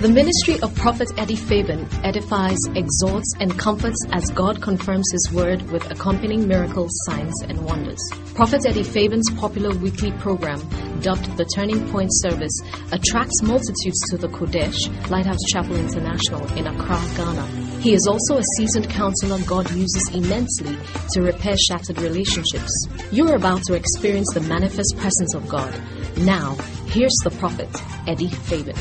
The ministry of Prophet Eddie Fabian edifies, exhorts, and comforts as God confirms His word with accompanying miracles, signs, and wonders. Prophet Eddie Fabian's popular weekly program, dubbed the Turning Point Service, attracts multitudes to the Kodesh Lighthouse Chapel International in Accra, Ghana. He is also a seasoned counselor God uses immensely to repair shattered relationships. You are about to experience the manifest presence of God. Now, here's the prophet, Eddie Fabian.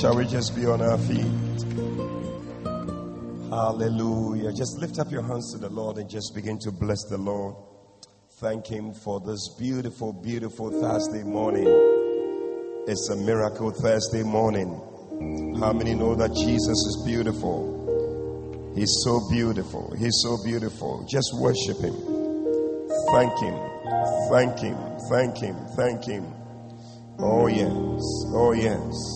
Shall we just be on our feet? Hallelujah. Just lift up your hands to the Lord and just begin to bless the Lord. Thank Him for this beautiful, beautiful Thursday morning. It's a miracle Thursday morning. How many know that Jesus is beautiful? He's so beautiful. He's so beautiful. Just worship Him. Thank Him. Thank Him. Thank Him. Thank Him. Oh, yes. Oh, yes.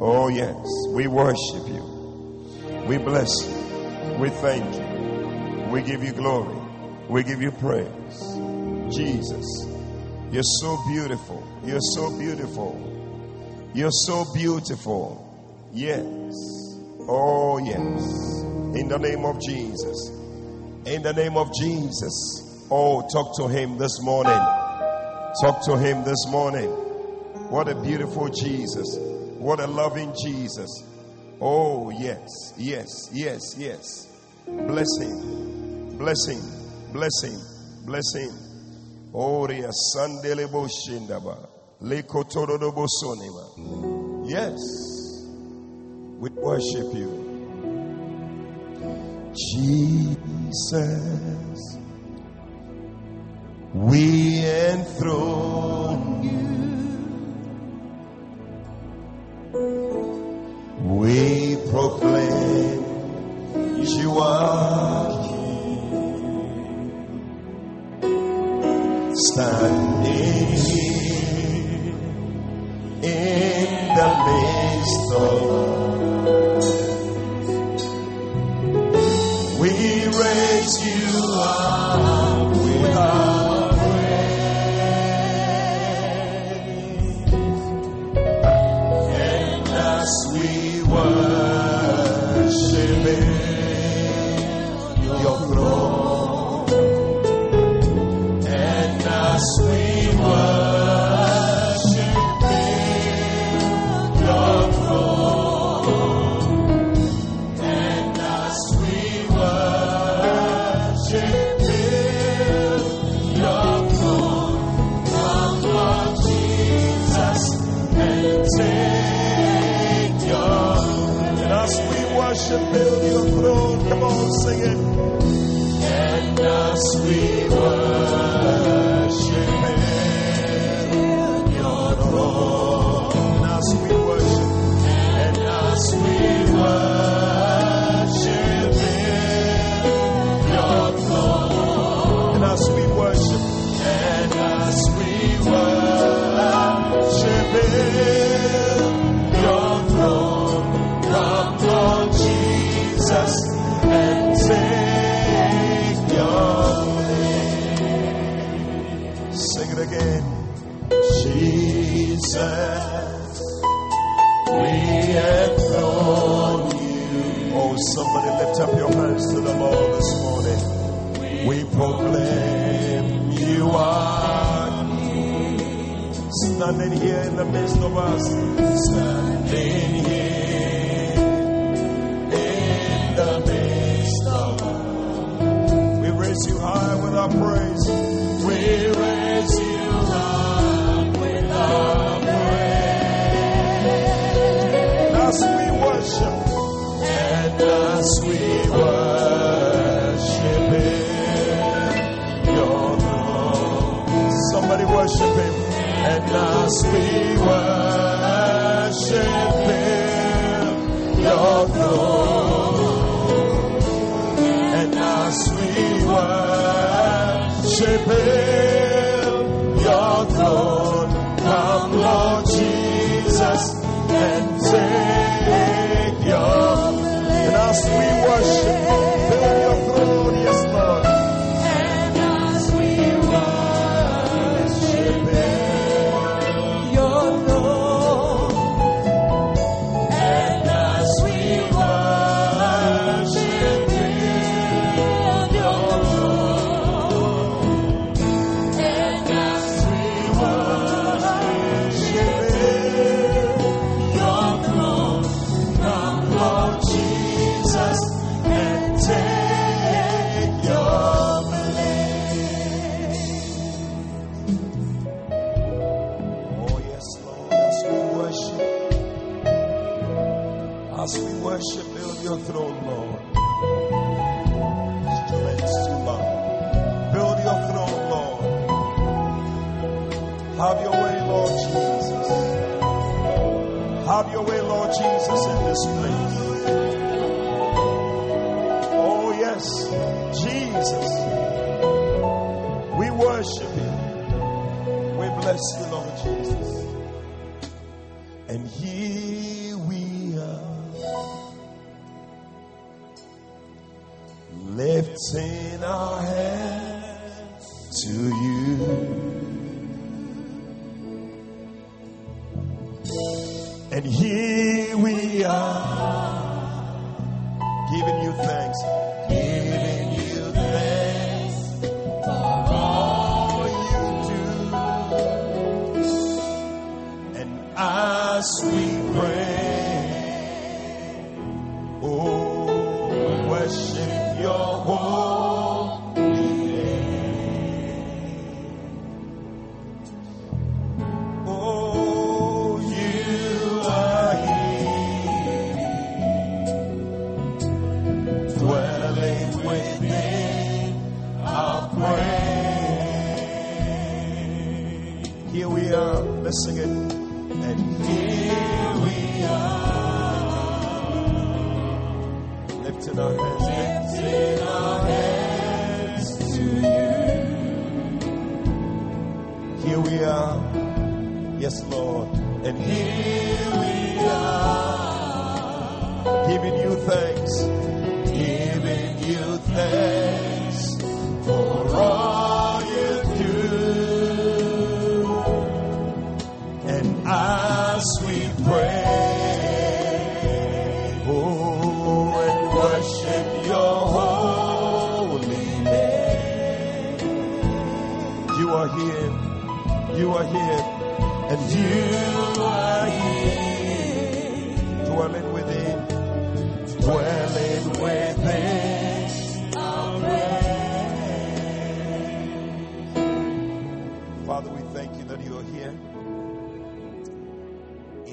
Oh, yes. We worship you. We bless you. We thank you. We give you glory. We give you praise. Jesus, you're so beautiful. You're so beautiful. You're so beautiful. Yes. Oh, yes. In the name of Jesus. In the name of Jesus. Oh, talk to him this morning. Talk to him this morning. What a beautiful Jesus. What a loving Jesus. Oh, yes, yes, yes, yes. Blessing, blessing, blessing, blessing. Oh, Oria sandele boshindaba. Lekotorodo bosonima. Yes. We worship you. Jesus. We enthrone you. We proclaim you are King. Standing here in the midst of we raise you the midst of us. As we worship in your throne. And as we worship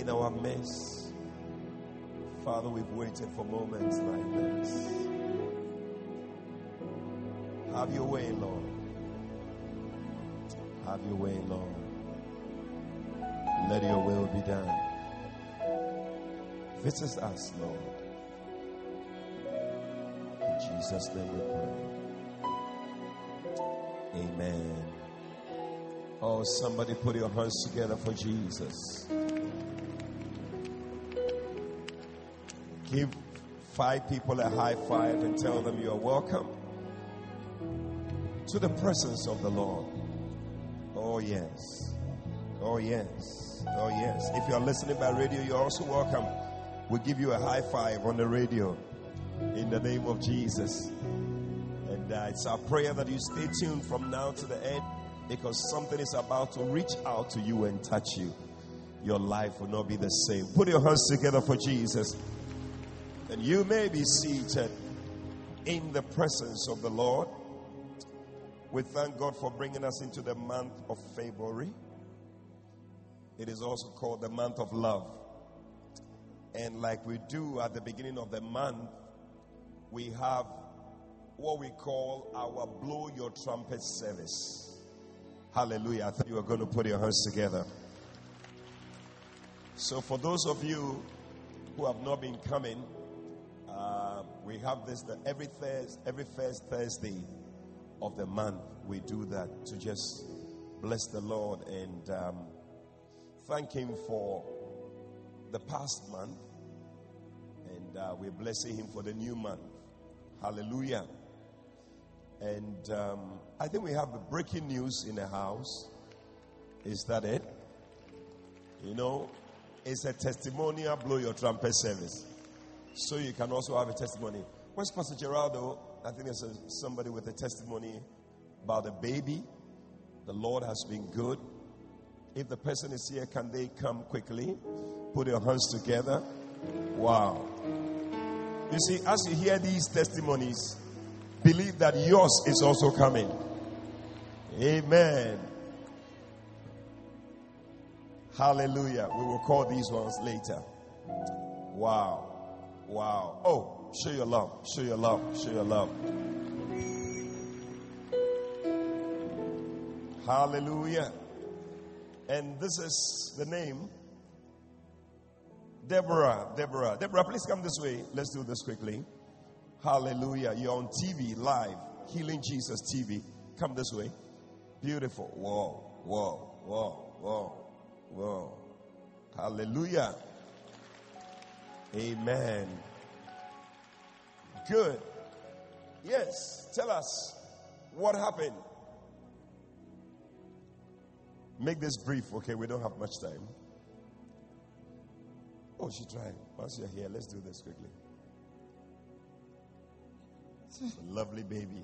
in our midst. Father, we've waited for moments like this. Have your way, Lord. Have your way, Lord. Let your will be done. Visit us, Lord. In Jesus' name we pray. Amen. Oh, somebody put your hands together for Jesus. Give five people a high five and tell them you are welcome to the presence of the Lord. Oh, yes. Oh, yes. Oh, yes. If you are listening by radio, you're also welcome. We'll give you a high five on the radio in the name of Jesus. And uh, it's our prayer that you stay tuned from now to the end because something is about to reach out to you and touch you. Your life will not be the same. Put your hands together for Jesus. And you may be seated in the presence of the Lord. We thank God for bringing us into the month of February. It is also called the month of love. And like we do at the beginning of the month, we have what we call our blow your trumpet service. Hallelujah. I thought you were going to put your hands together. So, for those of you who have not been coming, uh, we have this that every Thursday, every first Thursday of the month, we do that to just bless the Lord and um, thank Him for the past month, and uh, we're blessing Him for the new month. Hallelujah. And um, I think we have breaking news in the house. Is that it? You know, it's a testimonial blow your trumpet service. So you can also have a testimony. Where's Pastor Geraldo? I think there's a, somebody with a testimony about a baby. The Lord has been good. If the person is here, can they come quickly? Put your hands together. Wow. You see, as you hear these testimonies, believe that yours is also coming. Amen. Hallelujah. We will call these ones later. Wow. Wow. Oh, Show your love. Show your love. Show your love. Hallelujah. And this is the name Deborah. Deborah. Deborah, please come this way. Let's do this quickly. Hallelujah. You're on TV live. Healing Jesus TV. Come this way. Beautiful. Whoa, whoa, whoa, whoa, whoa. Hallelujah. Amen. Good. Yes. Tell us what happened. Make this brief, okay? We don't have much time. Oh, she tried. Once you're here, let's do this quickly. Lovely baby.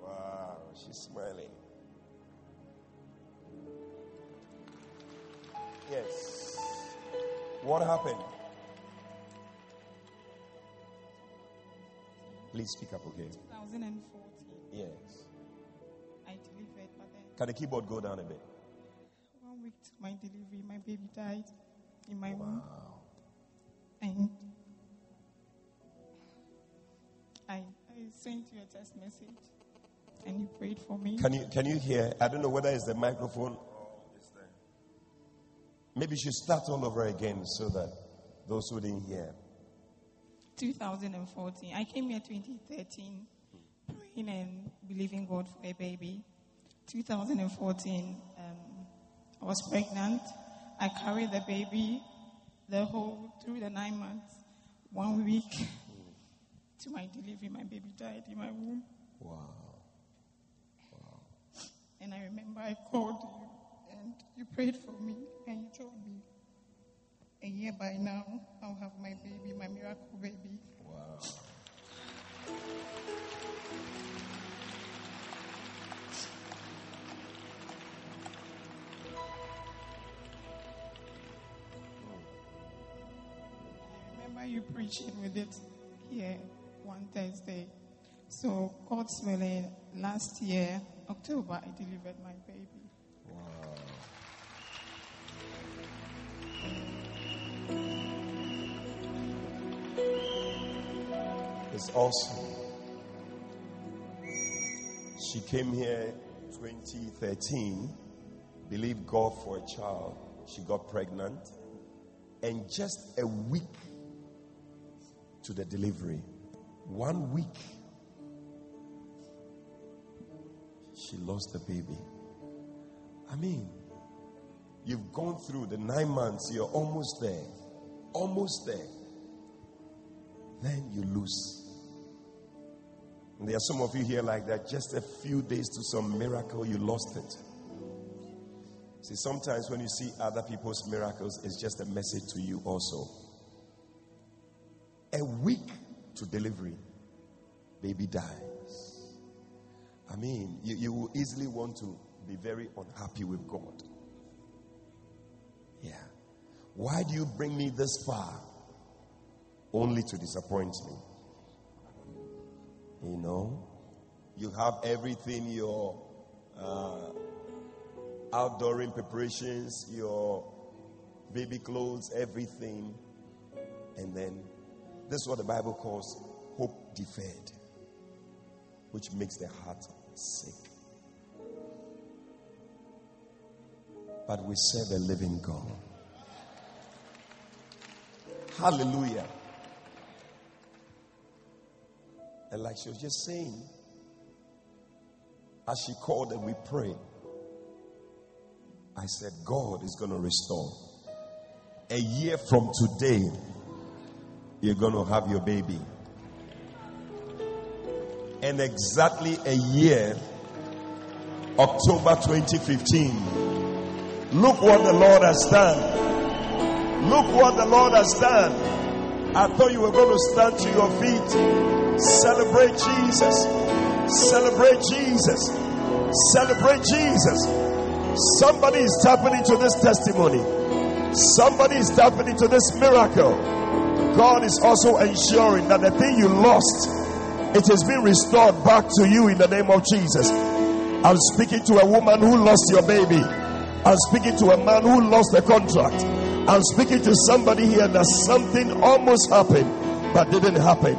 Wow, she's smiling. Yes. What happened? Please speak up, again. 2014. Yes. I delivered, but then Can the keyboard go down a bit? one week to my delivery, my baby died in my womb. And I, I sent you a text message and you prayed for me. Can you can you hear? I don't know whether it's the microphone. Maybe you should start all over again so that those who didn't hear. 2014. I came here 2013 praying and believing God for a baby. 2014, um, I was pregnant. I carried the baby the whole through the nine months. One week to my delivery, my baby died in my womb. Wow. And I remember I called you and you prayed for me and you told me a year by now I'll have my baby, my miracle baby. Wow. I remember you preaching with it here one Thursday. So, God's willing, last year, October, I delivered my baby. Wow. It's awesome. She came here 2013, believed God for a child. She got pregnant, and just a week to the delivery, one week, she lost the baby. I mean, you've gone through the nine months, you're almost there, almost there. Then you lose. And there are some of you here like that, just a few days to some miracle, you lost it. See, sometimes when you see other people's miracles, it's just a message to you also. A week to delivery, baby dies. I mean, you, you will easily want to be very unhappy with God. Yeah. Why do you bring me this far only to disappoint me? You know, you have everything your uh, outdooring preparations, your baby clothes, everything, and then this is what the Bible calls hope deferred, which makes the heart sick. But we serve a living God. Hallelujah. And like she was just saying, as she called and we prayed, I said, God is going to restore. A year from today, you're going to have your baby. And exactly a year, October 2015, look what the Lord has done. Look what the Lord has done. I thought you were going to stand to your feet. Celebrate Jesus. Celebrate Jesus. Celebrate Jesus. Somebody is tapping into this testimony. Somebody is tapping into this miracle. God is also ensuring that the thing you lost, it has been restored back to you in the name of Jesus. I'm speaking to a woman who lost your baby. I'm speaking to a man who lost a contract. I'm speaking to somebody here that something almost happened but didn't happen.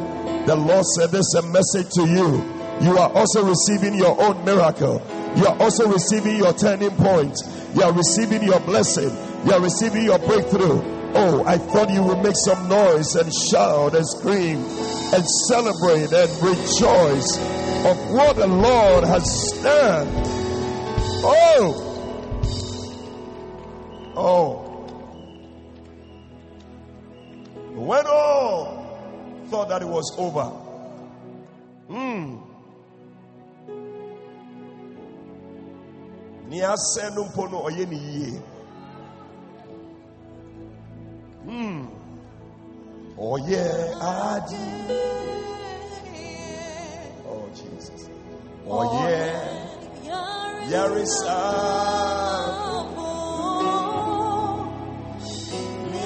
The Lord said, This is a message to you. You are also receiving your own miracle. You are also receiving your turning point. You are receiving your blessing. You are receiving your breakthrough. Oh, I thought you would make some noise and shout and scream and celebrate and rejoice of what the Lord has done. Oh, Oh. When all thought that it was over. Hmm. Nia senu mpono oyeni ye. Hmm. Oh adi, Oh Jesus. Oh yeah.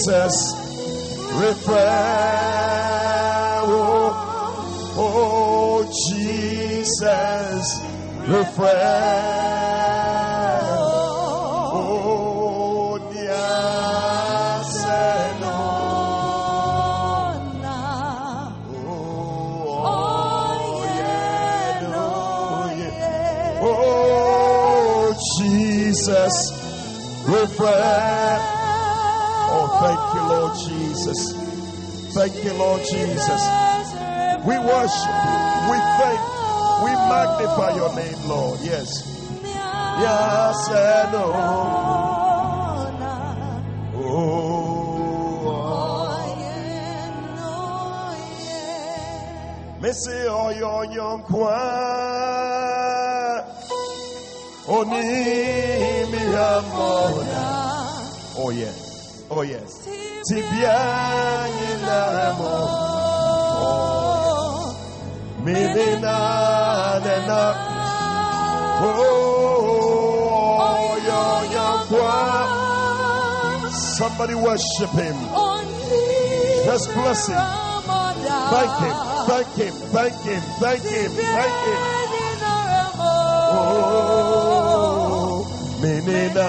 Jesus refrain. Oh, oh, Jesus, refrain. Jesus. Thank you, Lord Jesus. We worship you. We thank, we magnify your name, Lord. Yes. Yes and oh. Missy oh. Oh yes. Oh yes. Tibia inaramo. Oh. Oh yo young kwa. Somebody worship him. Just bless him. Thank him. Thank him. Thank him. Thank him. Thank him. Oh, menina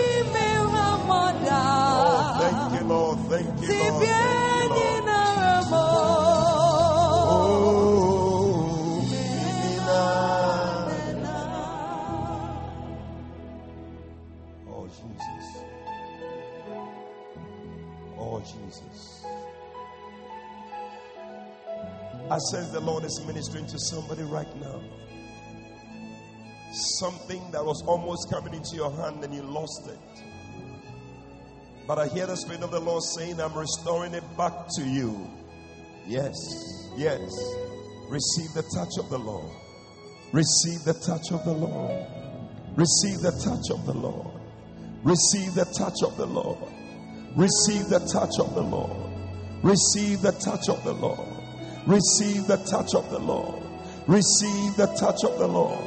sense the Lord is ministering to somebody right now. Something that was almost coming into your hand and you lost it. But I hear the Spirit of the Lord saying, I'm restoring it back to you. Yes, yes. Receive the touch of the Lord. Receive the touch of the Lord. Receive the touch of the Lord. Receive the touch of the Lord. Receive the touch of the Lord. Receive the touch of the Lord. Receive the touch of the Lord. Receive the touch of the Lord.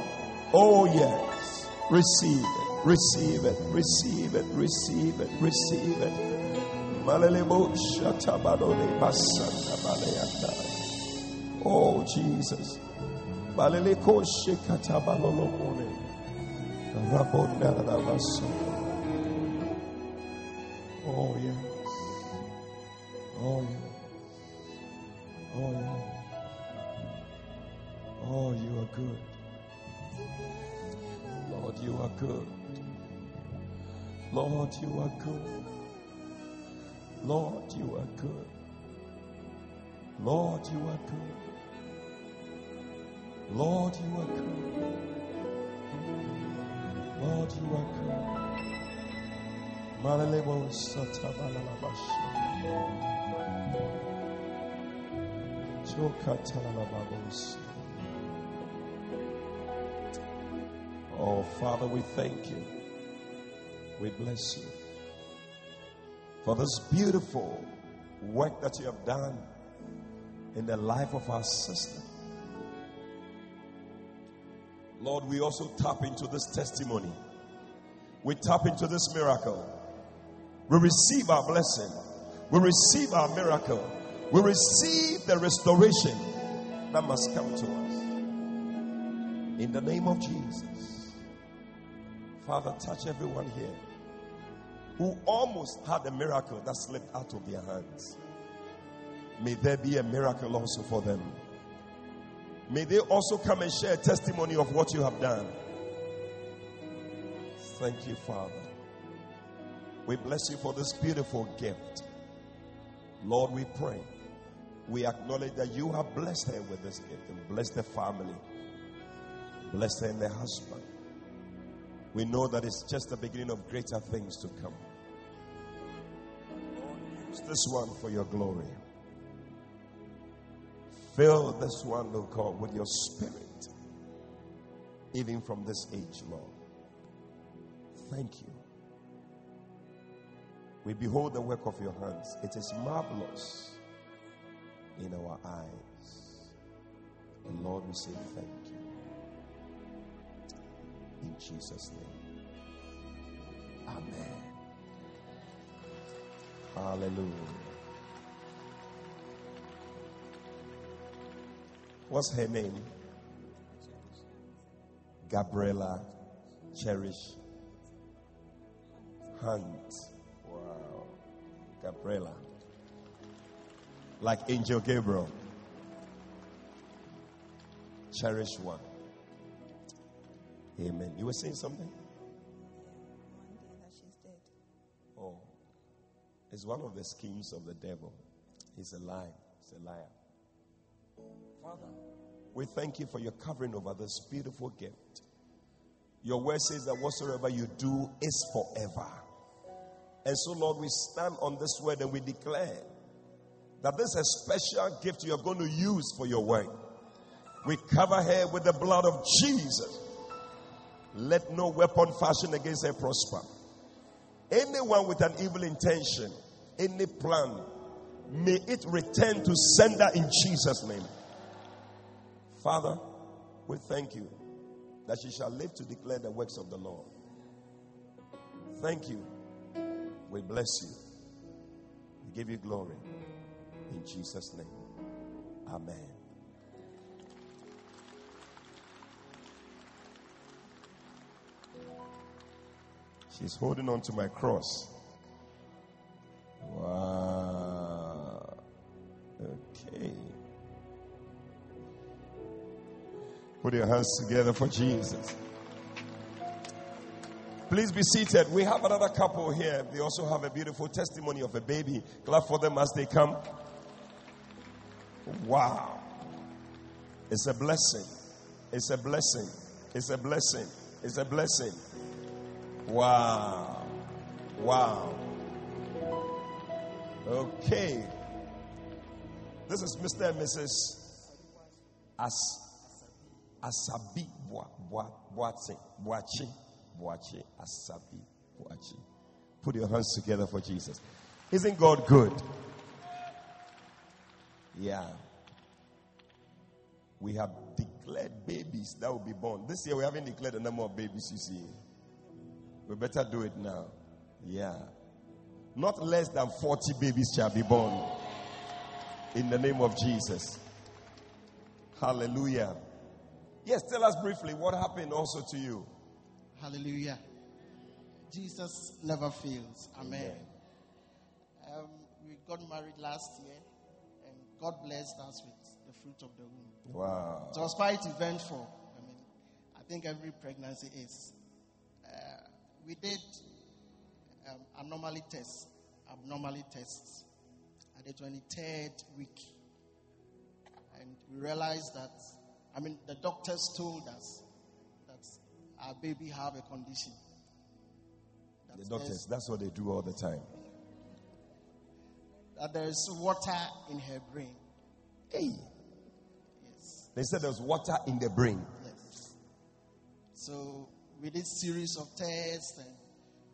Oh, yes. Receive it. Receive it. Receive it. Receive it. Receive it. Oh, Jesus. Oh, yes. Oh, yes. Oh. Oh, you are good. Lord, you are good. Lord, you are good. Lord, you are good. Lord, you are good. Lord, you are good. Lord, you are good. Malalebo satabalalabash. Oh, Father, we thank you. We bless you for this beautiful work that you have done in the life of our sister. Lord, we also tap into this testimony. We tap into this miracle. We receive our blessing. We receive our miracle. We receive the restoration that must come to us. In the name of Jesus. Father, touch everyone here who almost had a miracle that slipped out of their hands. May there be a miracle also for them. May they also come and share testimony of what you have done. Thank you, Father. We bless you for this beautiful gift. Lord, we pray. We acknowledge that you have blessed her with this gift and blessed the family, blessed her and the husband. We know that it's just the beginning of greater things to come. Use this one for your glory. Fill this one, Lord God, with your spirit, even from this age, Lord. Thank you. We behold the work of your hands. It is marvelous in our eyes. And Lord, we say thank you. In Jesus' name. Amen. Hallelujah. What's her name? Gabriella Cherish Hunt. Wow. Gabriella. Like Angel Gabriel. Cherish one. Amen. You were saying something? One day that she's dead. Oh. It's one of the schemes of the devil. He's a lie. He's a liar. Father, we thank you for your covering over this beautiful gift. Your word says that whatsoever you do is forever. And so, Lord, we stand on this word and we declare that this is a special gift you are going to use for your work. We cover her with the blood of Jesus. Let no weapon fashioned against her prosper. Anyone with an evil intention, any plan, may it return to sender in Jesus' name. Father, we thank you that she shall live to declare the works of the Lord. Thank you. We bless you. We give you glory. In Jesus' name. Amen. She's holding on to my cross. Wow. Okay. Put your hands together for Jesus. Please be seated. We have another couple here. They also have a beautiful testimony of a baby. Clap for them as they come. Wow. It's a blessing. It's a blessing. It's a blessing. It's a blessing. Wow. Wow. Okay. This is Mr. and Mrs. As Asabi Boache. Boache. Boache. Asabi Boache. Put your hands together for Jesus. Isn't God good? Yeah. We have declared babies that will be born. This year we haven't declared the number of babies you see. We better do it now. Yeah. Not less than 40 babies shall be born. In the name of Jesus. Hallelujah. Yes, tell us briefly what happened also to you. Hallelujah. Jesus never fails. Amen. Um, we got married last year, God blessed us with the fruit of the womb. Wow. It was quite eventful. I mean, I think every pregnancy is. Uh, we did um, anomaly tests, abnormally tests at the 23rd week. And we realized that, I mean, the doctors told us that our baby have a condition. That The doctors, that's what they do all the time. That there is water in her brain. Hey. Yes. They said there's water in the brain. Yes. So we did series of tests and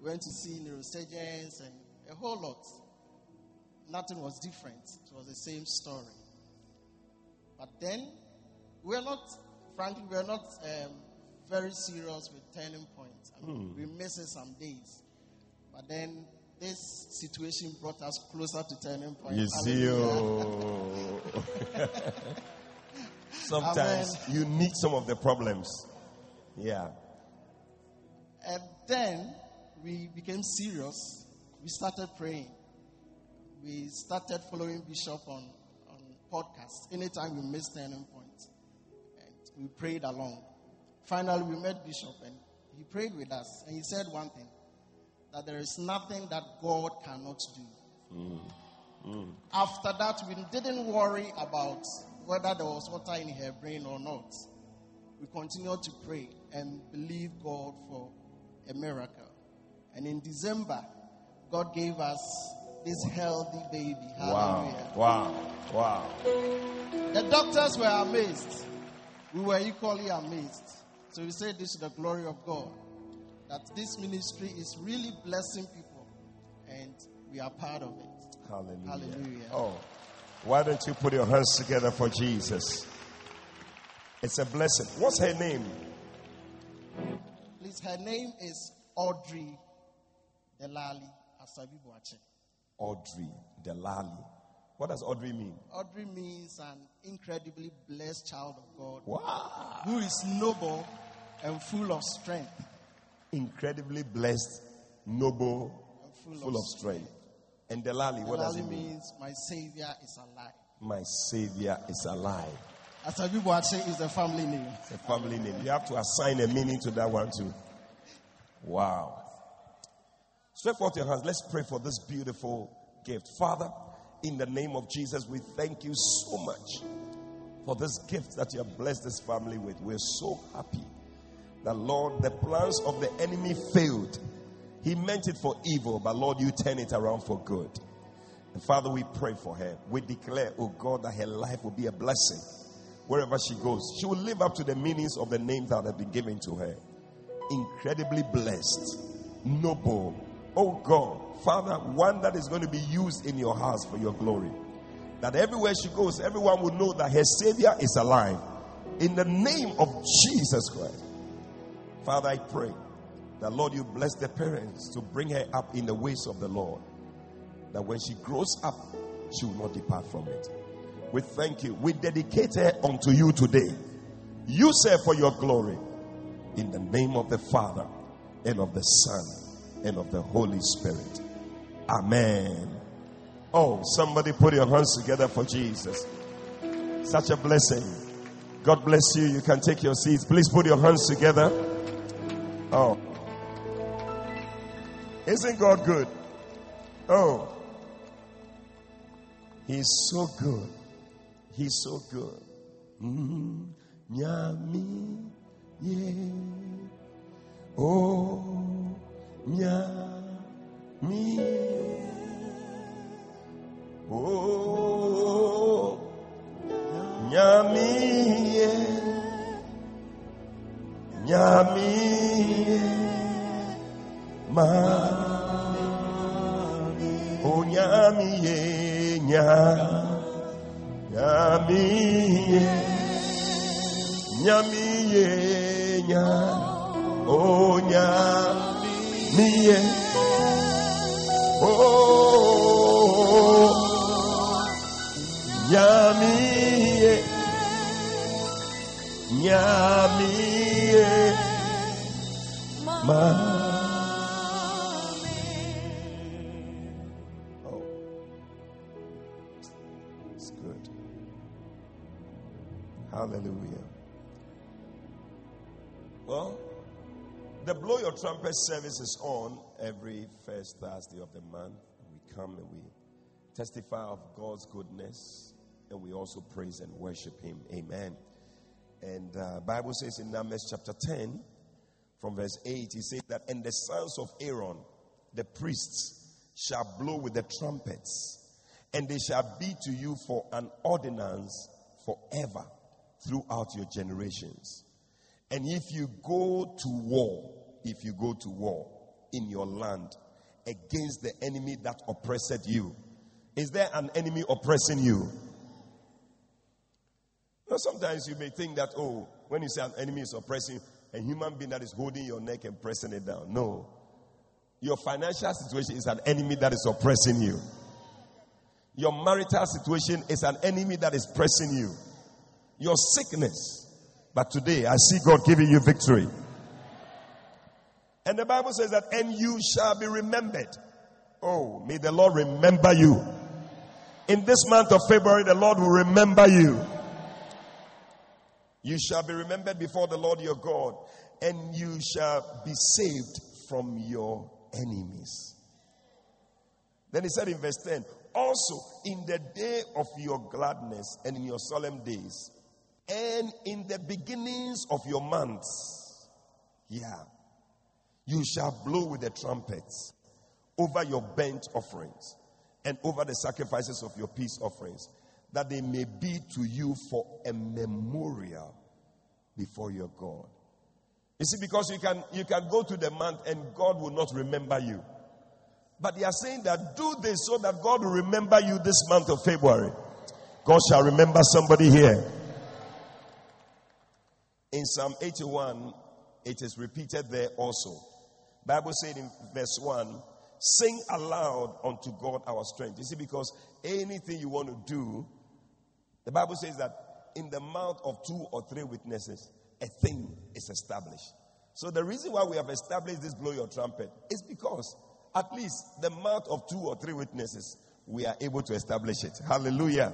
went to see neurosurgeons and a whole lot. Nothing was different. It was the same story. But then we are not, frankly, we are not um, very serious with turning points. I mean, we missed it some days. But then this situation brought us closer to turning point. You see, oh. sometimes you need some of the problems. Yeah. And then we became serious. We started praying. We started following Bishop on, on podcast. Anytime we missed turning point, and we prayed along. Finally, we met Bishop, and he prayed with us, and he said one thing: that there is nothing that God cannot do. Mm. Mm. After that, we didn't worry about whether there was water in her brain or not. We continued to pray and believe God for a miracle. And in December, God gave us this healthy baby. Hallelujah. Wow. Wow. Wow. The doctors were amazed. We were equally amazed. So we say this is the glory of God. That this ministry is really blessing people. And we are part of it. Hallelujah. Hallelujah. Oh, why don't you put your hands together for Jesus? It's a blessing. What's her name? Please, her name is Audrey Delali Asabi Boache. Audrey Delali. What does Audrey mean? Audrey means an incredibly blessed child of God Wow. who is noble and full of strength. Incredibly blessed, noble, full, full of strength. And Delali, what does it mean? means my Savior is alive. My Savior is alive. Asabi Boache is the family name. It's a family name. You have to assign a meaning to that one too. Wow. Stretch forth your hands. Let's pray for this beautiful gift. Father, in the name of Jesus, we thank you so much for this gift that you have blessed this family with. We're so happy that, Lord, the plans of the enemy failed. He meant it for evil, but Lord, you turn it around for good. And Father, we pray for her. We declare, oh God, that her life will be a blessing wherever she goes. She will live up to the meanings of the name that have been given to her. Incredibly blessed, noble. Oh God, Father, one that is going to be used in your house for your glory. That everywhere she goes, everyone will know that her Savior is alive. In the name of Jesus Christ. Father, I pray that, Lord, you bless the parents to bring her up in the ways of the Lord. That when she grows up, she will not depart from it. We thank you. We dedicate her unto you today. Use her for your glory. In the name of the Father, and of the Son, and of the Holy Spirit. Amen. Oh, somebody put your hands together for Jesus. Such a blessing. God bless you. You can take your seats. Please put your hands together. Oh. Isn't God good? Oh. He's so good. He's so good. Mm, yeah. Oh, nyami, yeah. Oh, nyami, yeah. Nyami. Ma, oh, nyami, yeah. Nyami. Nyami ye, nyami ye, nya, oh nyami ye, man. Oh, it's good. Hallelujah. Well, the Blow Your Trumpet service is on every first Thursday of the month. We come and we testify of God's goodness and we also praise and worship Him. Amen. And uh, Bible says in Numbers chapter 10, from verse 8, he says that, and the sons of Aaron, the priests, shall blow with the trumpets, and they shall be to you for an ordinance forever throughout your generations. And if you go to war, if you go to war in your land against the enemy that oppressed you, is there an enemy oppressing you? Now, sometimes you may think that, oh, when you say an enemy is oppressing, a human being that is holding your neck and pressing it down. No. Your financial situation is an enemy that is oppressing you. Your marital situation is an enemy that is pressing you. Your sickness. But today, I see God giving you victory. And the Bible says that, and you shall be remembered. Oh, may the Lord remember you. In this month of February, the Lord will remember you. You shall be remembered before the Lord your God, and you shall be saved from your enemies. Then he said in verse 10 Also, in the day of your gladness and in your solemn days, and in the beginnings of your months, yeah, you shall blow with the trumpets over your burnt offerings and over the sacrifices of your peace offerings that they may be to you for a memorial before your God. You see, because you can you can go to the month and God will not remember you. But they are saying that do this so that God will remember you this month of February. God shall remember somebody here. In Psalm 81, it is repeated there also. Bible said in verse 1, sing aloud unto God our strength. You see, because anything you want to do, the Bible says that in the mouth of two or three witnesses, a thing is established. So the reason why we have established this blow your trumpet is because at least the mouth of two or three witnesses, we are able to establish it. Hallelujah.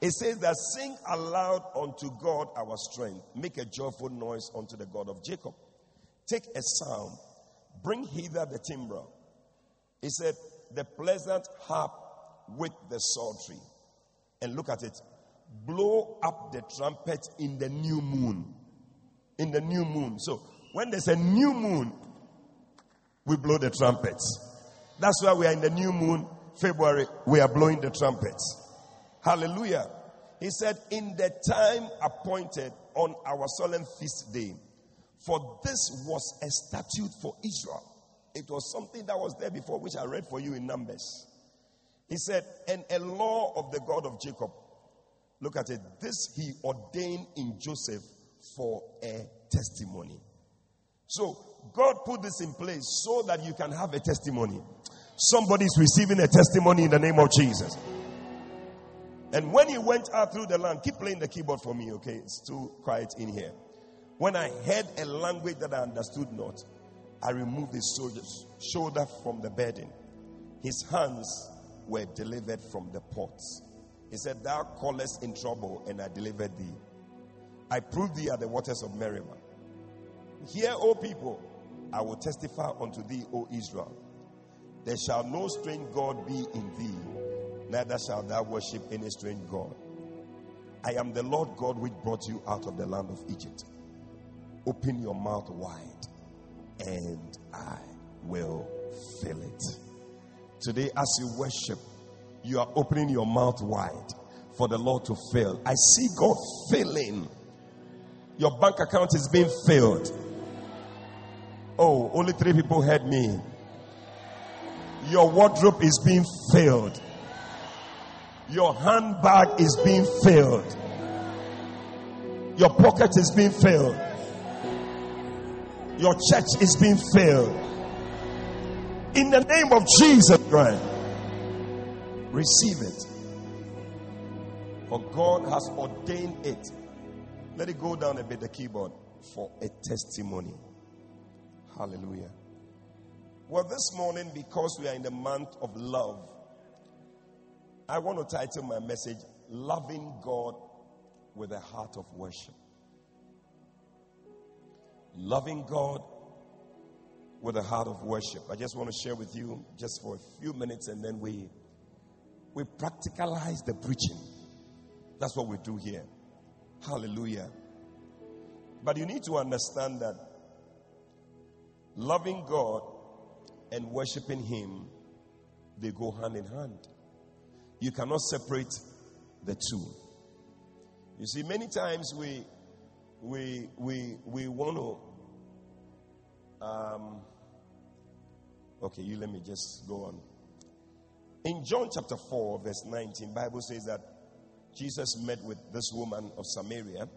It says that sing aloud unto God our strength, make a joyful noise unto the God of Jacob. Take a psalm, bring hither the timbrel. He said, the pleasant harp with the psaltery. And look at it blow up the trumpet in the new moon. In the new moon. So when there's a new moon, we blow the trumpets. That's why we are in the new moon, February, we are blowing the trumpets. Hallelujah. He said, In the time appointed on our solemn feast day, for this was a statute for Israel. It was something that was there before, which I read for you in Numbers. He said, And a law of the God of Jacob Look at it. This he ordained in Joseph for a testimony. So God put this in place so that you can have a testimony. Somebody is receiving a testimony in the name of Jesus. And when he went out through the land, keep playing the keyboard for me, okay? It's too quiet in here. When I heard a language that I understood not, I removed his shoulder from the burden. His hands were delivered from the pots. He said, Thou callest in trouble, and I delivered thee. I proved thee at the waters of Meribah. Hear, O people, I will testify unto thee, O Israel. There shall no strange God be in thee, neither shalt thou worship any strange God. I am the Lord God which brought you out of the land of Egypt. Open your mouth wide, and I will fill it. Today, as you worship, you are opening your mouth wide for the Lord to fill. I see God filling. Your bank account is being filled. Oh, only three people heard me. Your wardrobe is being filled. Your handbag is being filled. Your pocket is being filled. Your church is being filled. In the name of Jesus Christ. Receive it. For God has ordained it. Let it go down a bit, the keyboard, for a testimony. Hallelujah. Well, this morning, because we are in the month of love, I want to title my message, Loving God with a Heart of Worship. Loving God with a heart of worship. I just want to share with you just for a few minutes and then we we practicalize the preaching. That's what we do here. Hallelujah. But you need to understand that loving God and worshiping Him, they go hand in hand. You cannot separate the two. You see, many times we we we we want to um okay, you let me just go on. In John chapter 4, verse 19, Bible says that Jesus met with this woman of Samaria,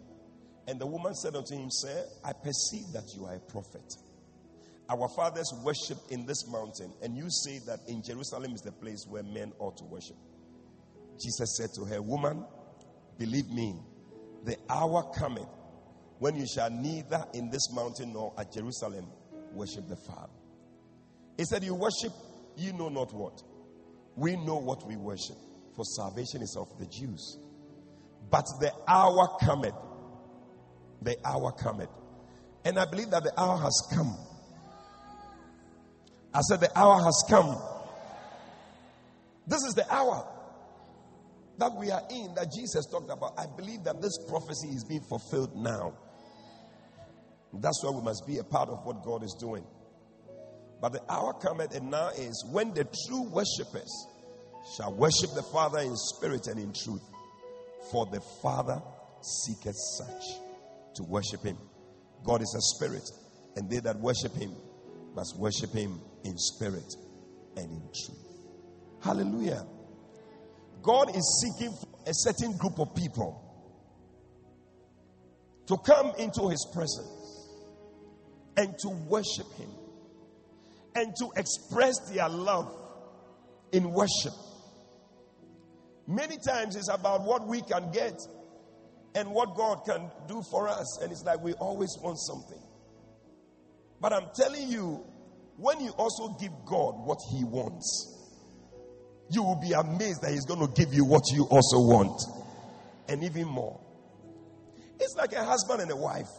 and the woman said unto him, Sir, I perceive that you are a prophet. Our fathers worship in this mountain, and you say that in Jerusalem is the place where men ought to worship. Jesus said to her, Woman, believe me, the hour cometh when you shall neither in this mountain nor at Jerusalem worship the Father. He said, You worship, you know not what. We know what we worship, for salvation is of the Jews. But the hour cometh. The hour cometh. And I believe that the hour has come. I said, The hour has come. This is the hour that we are in that Jesus talked about. I believe that this prophecy is being fulfilled now. That's why we must be a part of what God is doing. But the hour cometh and now is when the true worshippers shall worship the Father in spirit and in truth. For the Father seeketh such to worship him. God is a spirit, and they that worship him must worship him in spirit and in truth. Hallelujah. God is seeking a certain group of people to come into his presence and to worship him and to express their love in worship. Many times it's about what we can get and what God can do for us. And it's like we always want something. But I'm telling you, when you also give God what He wants, you will be amazed that He's going to give you what you also want. And even more. It's like a husband and a wife.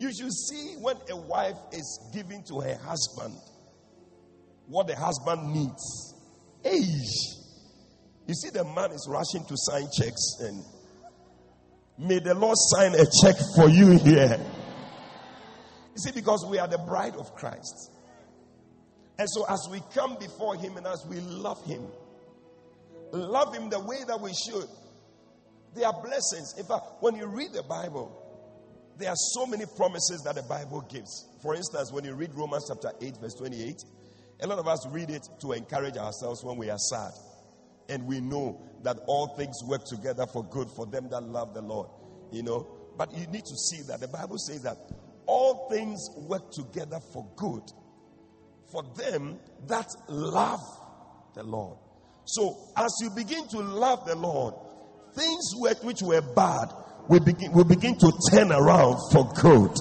You should see when a wife is giving to her husband what the husband needs. Age. You see, the man is rushing to sign checks, and may the Lord sign a check for you here. You see, because we are the bride of Christ. And so, as we come before Him and as we love Him, love Him the way that we should, there are blessings. In fact, when you read the Bible, there are so many promises that the Bible gives. For instance, when you read Romans chapter 8, verse 28, a lot of us read it to encourage ourselves when we are sad. And we know that all things work together for good for them that love the Lord. You know, but you need to see that the Bible says that all things work together for good for them that love the Lord. So, as you begin to love the Lord, things which were bad we begin, we begin to turn around for good.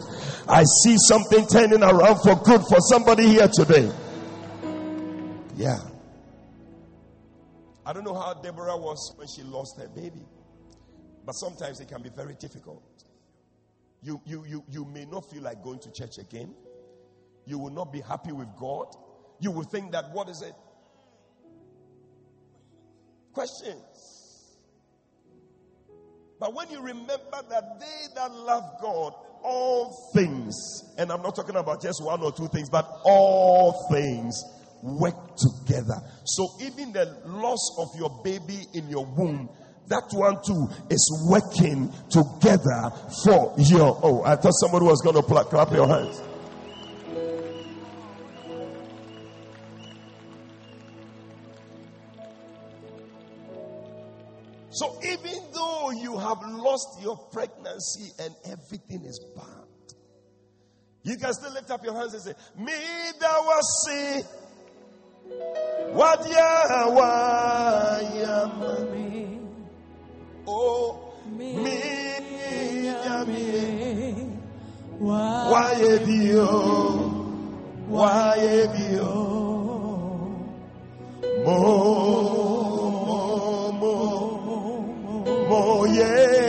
I see something turning around for good for somebody here today. Yeah. I don't know how Deborah was when she lost her baby, but sometimes it can be very difficult. You, you, you, you may not feel like going to church again. You will not be happy with God. You will think that, what is it? Questions. But when you remember that they that love God, all things, and I'm not talking about just one or two things, but all things work together. So even the loss of your baby in your womb, that one too is working together for your. Oh, I thought somebody was going to clap your hands. Lost your pregnancy and everything is bad, you can still lift up your hands and say, Me that was see what Yahweh Oh, me, me, Why? Why? Mo mo mo mo yeah.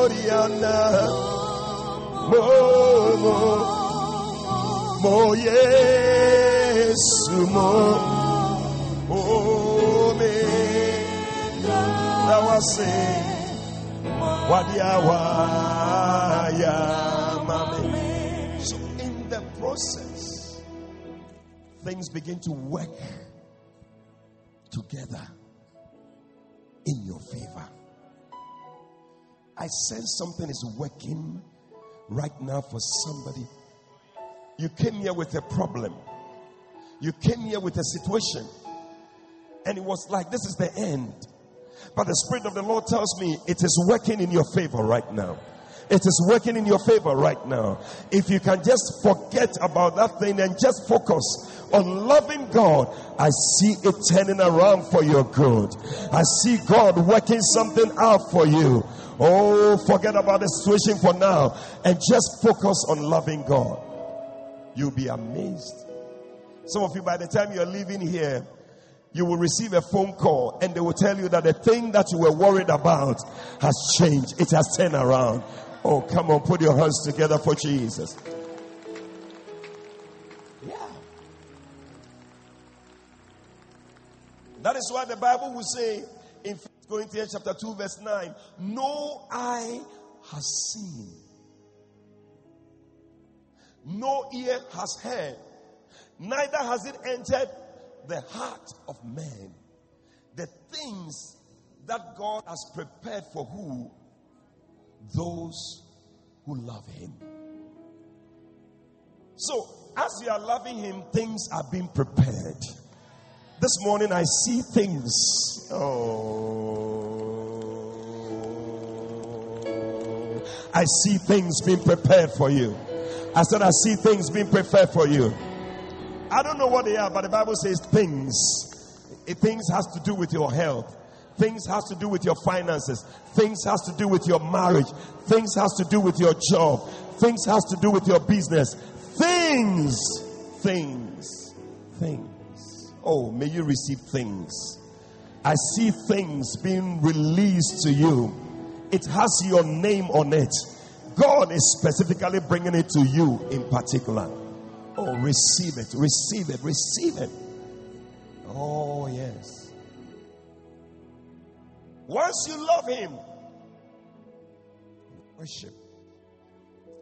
condoriana. Mo mo mo yesu mo. Oh me. Now I say. Wadiawaya mame. So in the process, things begin to work together in your favor. I sense something is working right now for somebody. You came here with a problem. You came here with a situation. And it was like, this is the end. But the Spirit of the Lord tells me it is working in your favor right now. It is working in your favor right now. If you can just forget about that thing and just focus on loving God, I see it turning around for your good. I see God working something out for you. Oh, forget about the situation for now and just focus on loving God. You'll be amazed. Some of you, by the time you're leaving here, you will receive a phone call and they will tell you that the thing that you were worried about has changed. It has turned around. Oh, come on, put your hands together for Jesus. Yeah. That is why the Bible will say in 1 Corinthians chapter 2, verse 9, no eye has seen, no ear has heard, neither has it entered the heart of man. The things that God has prepared for who? Those who love Him. So, as you are loving Him, things are being prepared. This morning I see things. Oh. I see things being prepared for you. I said, I see things being prepared for you. I don't know what they are, but the Bible says things. It, things has to do with your health. Things has to do with your finances. Things has to do with your marriage. Things has to do with your job. Things has to do with your business. Things, things, things. Oh, may you receive things. I see things being released to you. It has your name on it. God is specifically bringing it to you in particular. Oh, receive it, receive it, receive it. Oh, yes. Once you love Him, worship,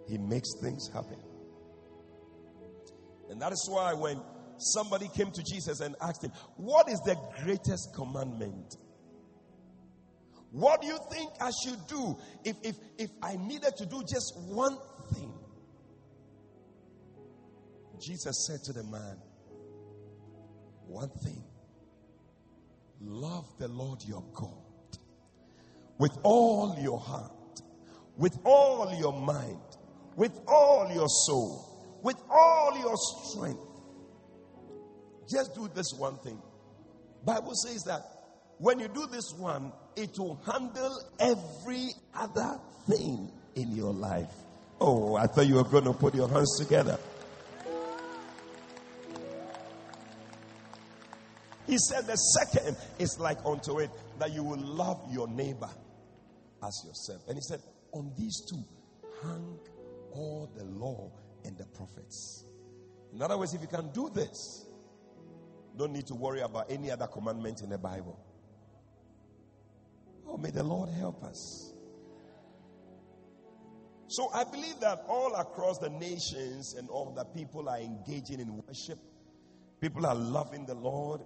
He makes things happen. And that is why when somebody came to Jesus and asked him, What is the greatest commandment? What do you think I should do if, if, if I needed to do just one thing? Jesus said to the man, One thing love the Lord your God with all your heart, with all your mind, with all your soul, with all your strength. Just do this one thing. Bible says that when you do this one, it will handle every other thing in your life. Oh, I thought you were going to put your hands together. He said the second is like unto it that you will love your neighbor as yourself. And he said, on these two hang all the law and the prophets. In other words, if you can do this, don't need to worry about any other commandment in the Bible. Oh, may the Lord help us. So I believe that all across the nations and all the people are engaging in worship. People are loving the Lord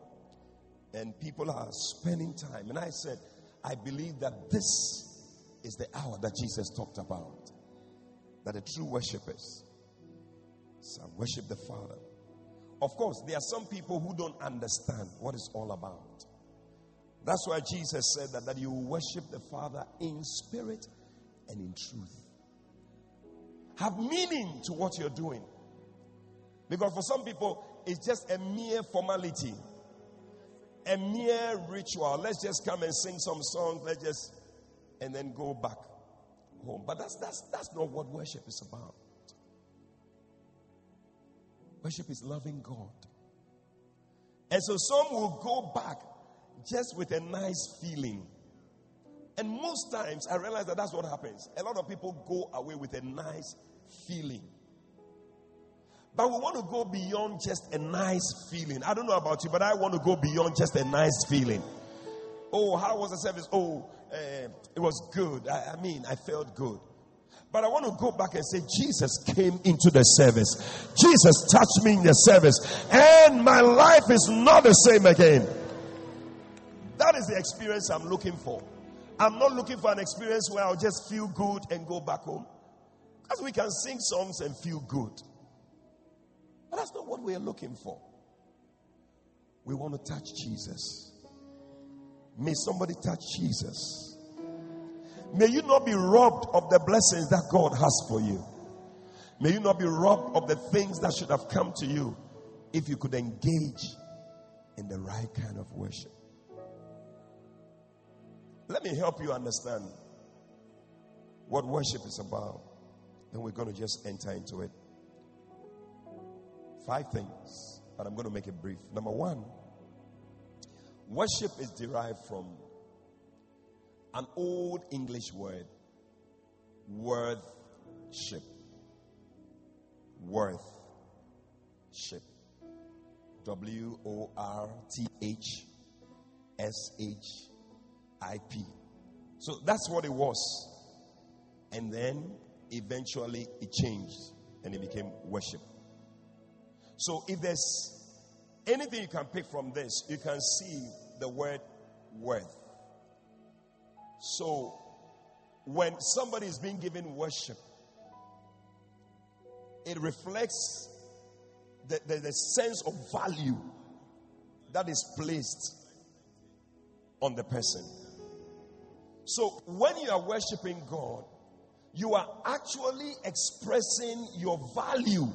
and people are spending time. And I said, I believe that this is the hour that Jesus talked about. That the true worshippers shall worship the Father. Of course, there are some people who don't understand what it's all about. That's why Jesus said that, that you worship the Father in spirit and in truth. Have meaning to what you're doing. Because for some people, it's just a mere formality, a mere ritual. Let's just come and sing some songs, let's just, and then go back home. But that's, that's, that's not what worship is about. Worship is loving God. And so some will go back just with a nice feeling. And most times I realize that that's what happens. A lot of people go away with a nice feeling. But we want to go beyond just a nice feeling. I don't know about you, but I want to go beyond just a nice feeling. Oh, how was the service? Oh, uh, it was good. I, I mean, I felt good. But I want to go back and say, Jesus came into the service. Jesus touched me in the service. And my life is not the same again. That is the experience I'm looking for. I'm not looking for an experience where I'll just feel good and go back home. Because we can sing songs and feel good. But that's not what we are looking for. We want to touch Jesus. May somebody touch Jesus. May you not be robbed of the blessings that God has for you. May you not be robbed of the things that should have come to you if you could engage in the right kind of worship. Let me help you understand what worship is about. And we're going to just enter into it. Five things, but I'm going to make it brief. Number one, worship is derived from an old English word, worthship. Worthship. W O R T H S H I P. So that's what it was. And then eventually it changed and it became worship. So if there's anything you can pick from this, you can see the word worth. So when somebody is being given worship, it reflects the, the, the sense of value that is placed on the person. So when you are worshiping God, you are actually expressing your value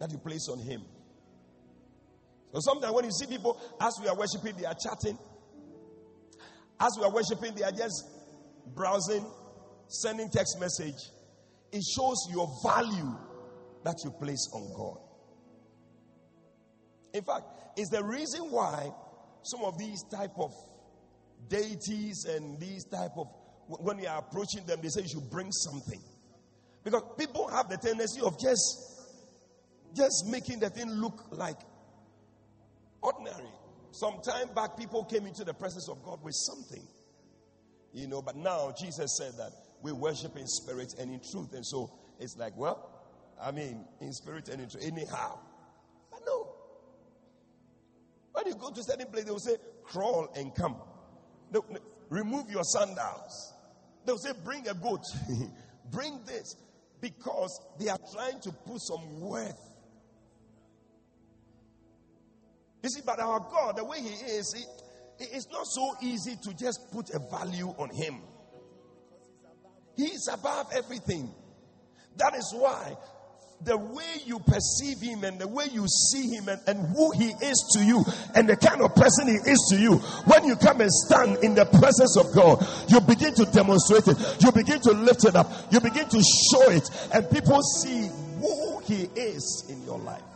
that you place on Him. So sometimes when you see people, as we are worshiping, they are chatting. As we are worshiping, they are just browsing, sending text message. It shows your value that you place on God. In fact, it's the reason why some of these type of deities and these type of when you are approaching them, they say you should bring something. Because people have the tendency of just just making the thing look like ordinary. Some time back, people came into the presence of God with something. You know, but now Jesus said that we worship in spirit and in truth. And so it's like, well, I mean, in spirit and in truth, anyhow. But no. When you go to certain place, they will say, crawl and come. No, no, remove your sandals. They'll say, bring a goat. bring this. Because they are trying to put some worth You see, but our God, the way He is, it, it's not so easy to just put a value on Him. He is above everything. That is why the way you perceive him and the way you see him and, and who he is to you and the kind of person he is to you, when you come and stand in the presence of God, you begin to demonstrate it. You begin to lift it up. You begin to show it. And people see who he is in your life.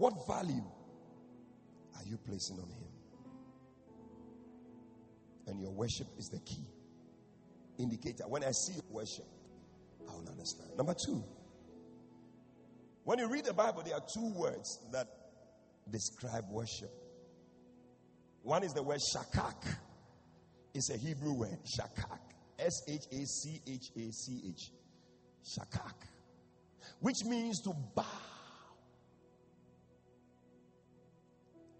What value are you placing on Him? And your worship is the key indicator. When I see worship, I will understand. Number two, when you read the Bible, there are two words that describe worship. One is the word shakak. It's a Hebrew word, shakak. S H A C H A C H. Shakak. Which means to bow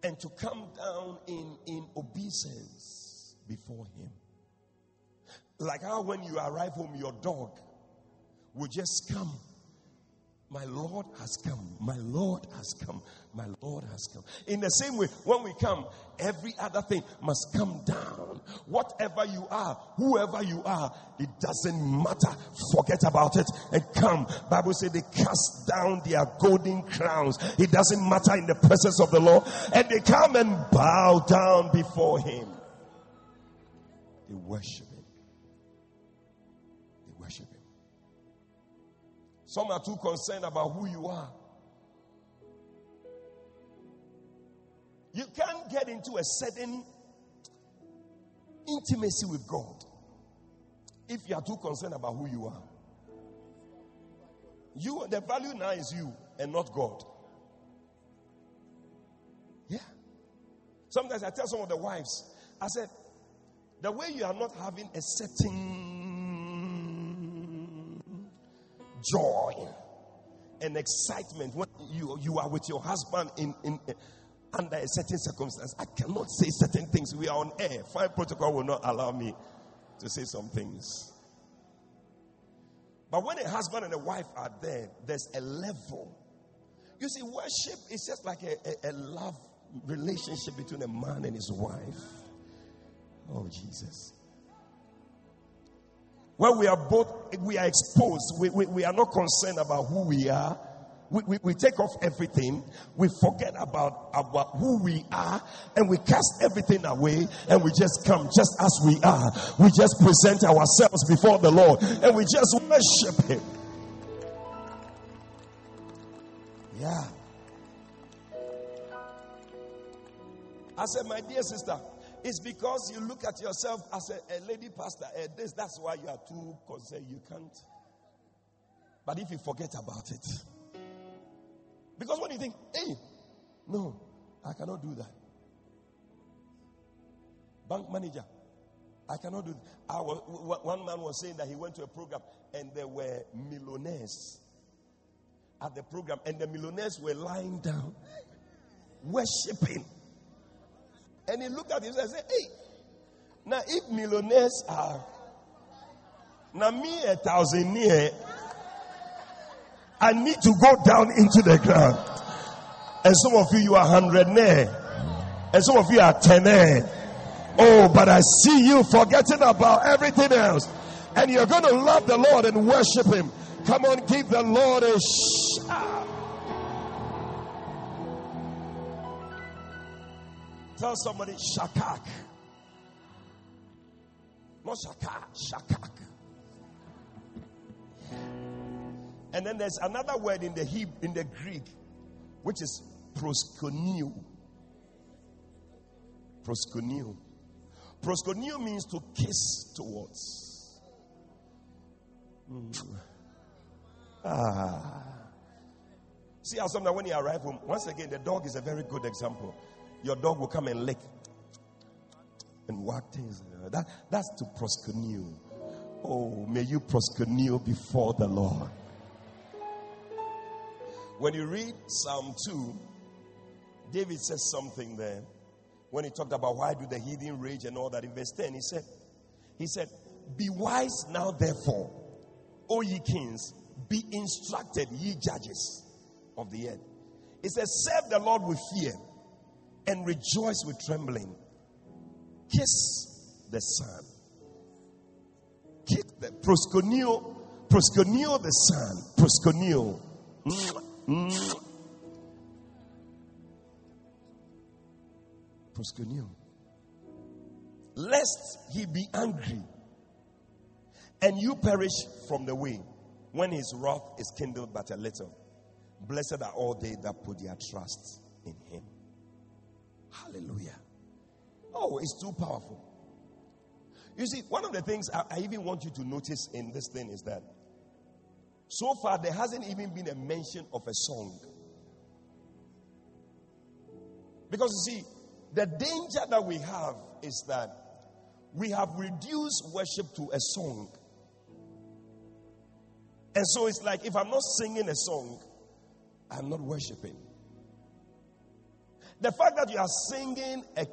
and to come down in, in obeisance before Him. Like how when you arrive home, your dog will just come. My Lord has come. My Lord has come. My Lord has come. In the same way, when we come, every other thing must come down. Whatever you are, whoever you are, it doesn't matter. Forget about it and come. Bible says they cast down their golden crowns. It doesn't matter in the presence of the Lord. And they come and bow down before him. They worship Some are too concerned about who you are. You can't get into a certain intimacy with God if you are too concerned about who you are. You, the value now is you and not God. Yeah. Sometimes I tell some of the wives, I said, the way you are not having a certain joy and excitement when you, you are with your husband in, in, under a certain circumstance. I cannot say certain things. We are on air. Fire protocol will not allow me to say some things. But when a husband and a wife are there, there's a level. You see, worship is just like a, a, a love relationship between a man and his wife. Oh, Jesus. When we are both, we are exposed. We, we, we are not concerned about who we are we, we, we, take off everything, we forget about, about who we are, and we cast everything away, and we just come just as we are. We just present ourselves before the Lord, and we just worship Him. Yeah. I said, my dear sister, it's because you look at yourself as a, a lady pastor. Uh, this, that's why you are too concerned. You can't. But if you forget about it, because when you think, hey, no, I cannot do that. Bank manager, I cannot do that. I was, one man was saying that he went to a program and there were millionaires at the program, and the millionaires were lying down, worshipping. And he looked at him and said, Hey, now if millionaires are now me a thousand near I need to go down into the ground. And some of you, you are hundred near. And some of you are ten Oh, but I see you forgetting about everything else. And you're going to love the Lord and worship Him. Come on, give the Lord a shout. Tell somebody, shakak. Not shakak, shakak. And then there's another word in the Hebrew, in the Greek, which is proskuneo. Proskuneo. Proskuneo means to kiss towards. Mm. Ah. See how sometimes when you arrive home, once again, the dog is a very good example. Your dog will come and lick and whack things. That, that's to proskuneo. Oh, may you proskuneo before the Lord. When you read Psalm 2, David says something there. When he talked about why do the heathen rage and all that in verse 10, he said, He said, Be wise now, therefore, O ye kings, be instructed, ye judges of the earth. He says, Serve the Lord with fear and rejoice with trembling. Kiss the Son. Kiss the proskuneo, proskuneo the Son, proskuneo. Proskuneo. Lest he be angry and you perish from the way when his wrath is kindled but a little. Blessed are all they that put their trust in him. Hallelujah. Oh, it's too powerful. You see, one of the things I, I even want you to notice in this thing is that so far, there hasn't even been a mention of a song. Because you see, the danger that we have is that we have reduced worship to a song. And so it's like if I'm not singing a song, I'm not worshiping. The fact that you are singing a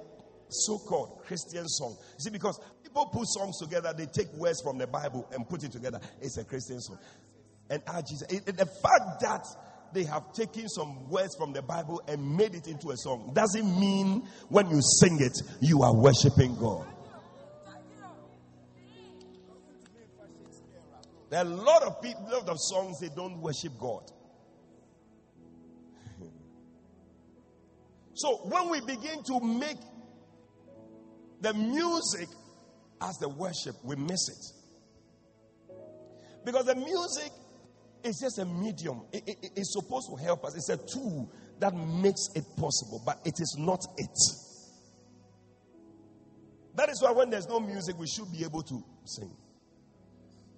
so called Christian song, see, because people put songs together, they take words from the Bible and put it together. It's a Christian song. And ah, Jesus, it, the fact that they have taken some words from the Bible and made it into a song doesn't mean when you sing it, you are worshiping God. There are a lot of people, lot of songs they don't worship God. So when we begin to make the music as the worship, we miss it. Because the music is just a medium. It- it- it- it's supposed to help us. It's a tool that makes it possible, but it is not it. That is why when there's no music, we should be able to sing.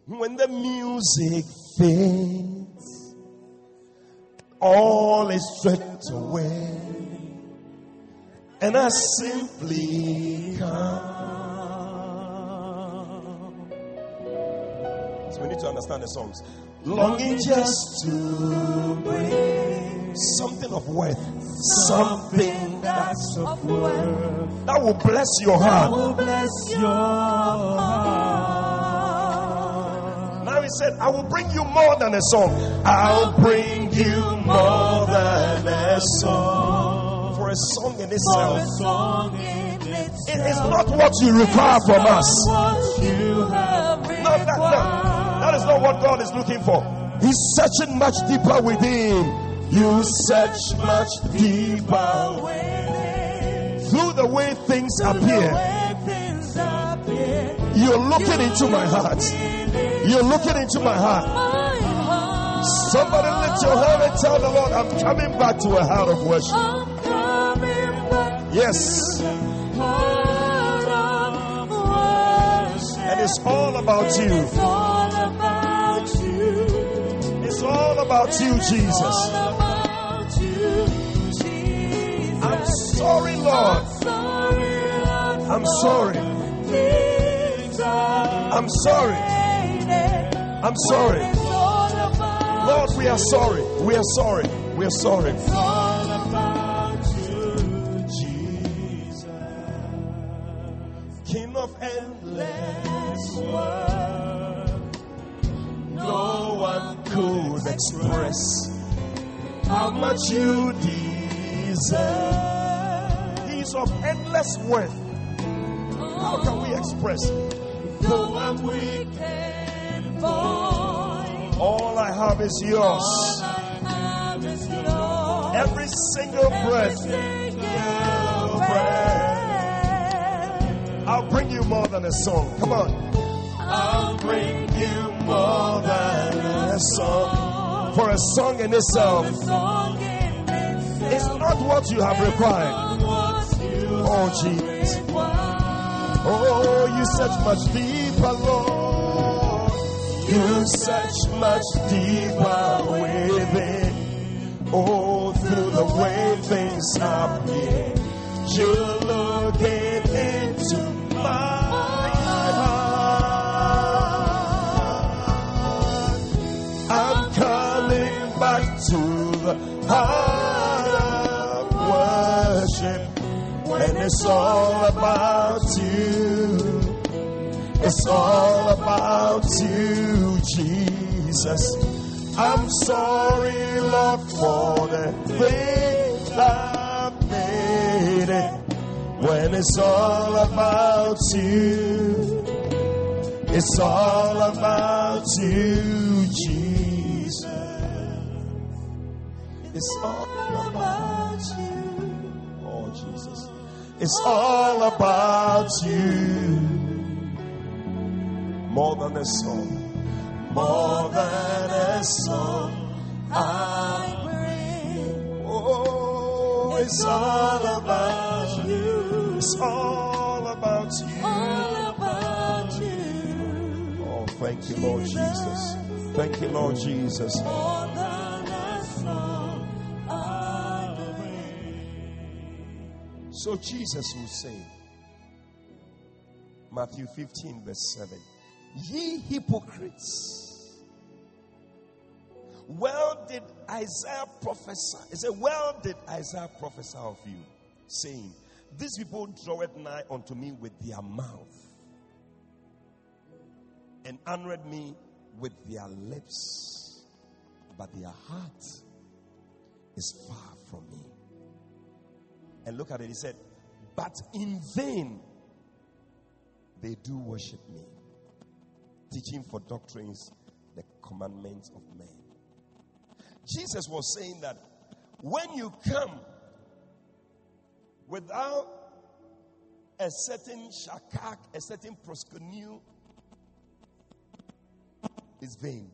When the music fades, all is stripped away, and I simply come. So we need to understand the songs. Longing just to bring something of worth, something that's of worth. that will bless your heart. will bless your heart. Now he said, I will bring you more than a song. I'll bring you more than a song. A song in itself, song in itself. it is not what you require from us. What you have No, that, no, that is not what God is looking for. He's searching much deeper within. You search much deeper through the way things appear. You're looking into my heart. You're looking into my heart. Somebody lift your hand and tell the Lord, I'm coming back to a heart of worship. Yes. And it's all about you. It's all about you, Jesus. I'm sorry, Lord. I'm sorry. I'm sorry. I'm sorry. Lord, we are sorry. We are sorry. We are sorry. Endless world, no one could express how much you deserve. He's of endless worth. How can we express I'm weak and void, All I have is yours. all I have is yours. Every. Single breath. Than a song. Come on. I'll bring you More than a song. For a song in itself a song in itself. is not what you have required. Oh, Jesus. Oh, you search much deeper, Lord. You search much deeper within. Oh, through the way things appear. You're looking worship. And it's all about you. It's all about you, Jesus. I'm sorry, Lord, for the things I've made it. When it's all about you, it's all about you, Jesus. It's all about you. Oh, Jesus. It's all about you. More than a song. More than a song. I bring. Oh, it's all about you. It's all about you. All about you. Oh, thank you, Lord Jesus. Thank you, Lord Jesus. So Jesus will say, Matthew 15, verse 7 Ye hypocrites, well did Isaiah prophesy. He said, Well did Isaiah prophesy of you. saying, These people draw it nigh unto me with their mouth and honored me with their lips, but their heart is far from me. And look at it, he said, But in vain they do worship me, teaching for doctrines the commandments of men. Jesus was saying that when you come without a certain shakak, a certain proskuneo, is vain.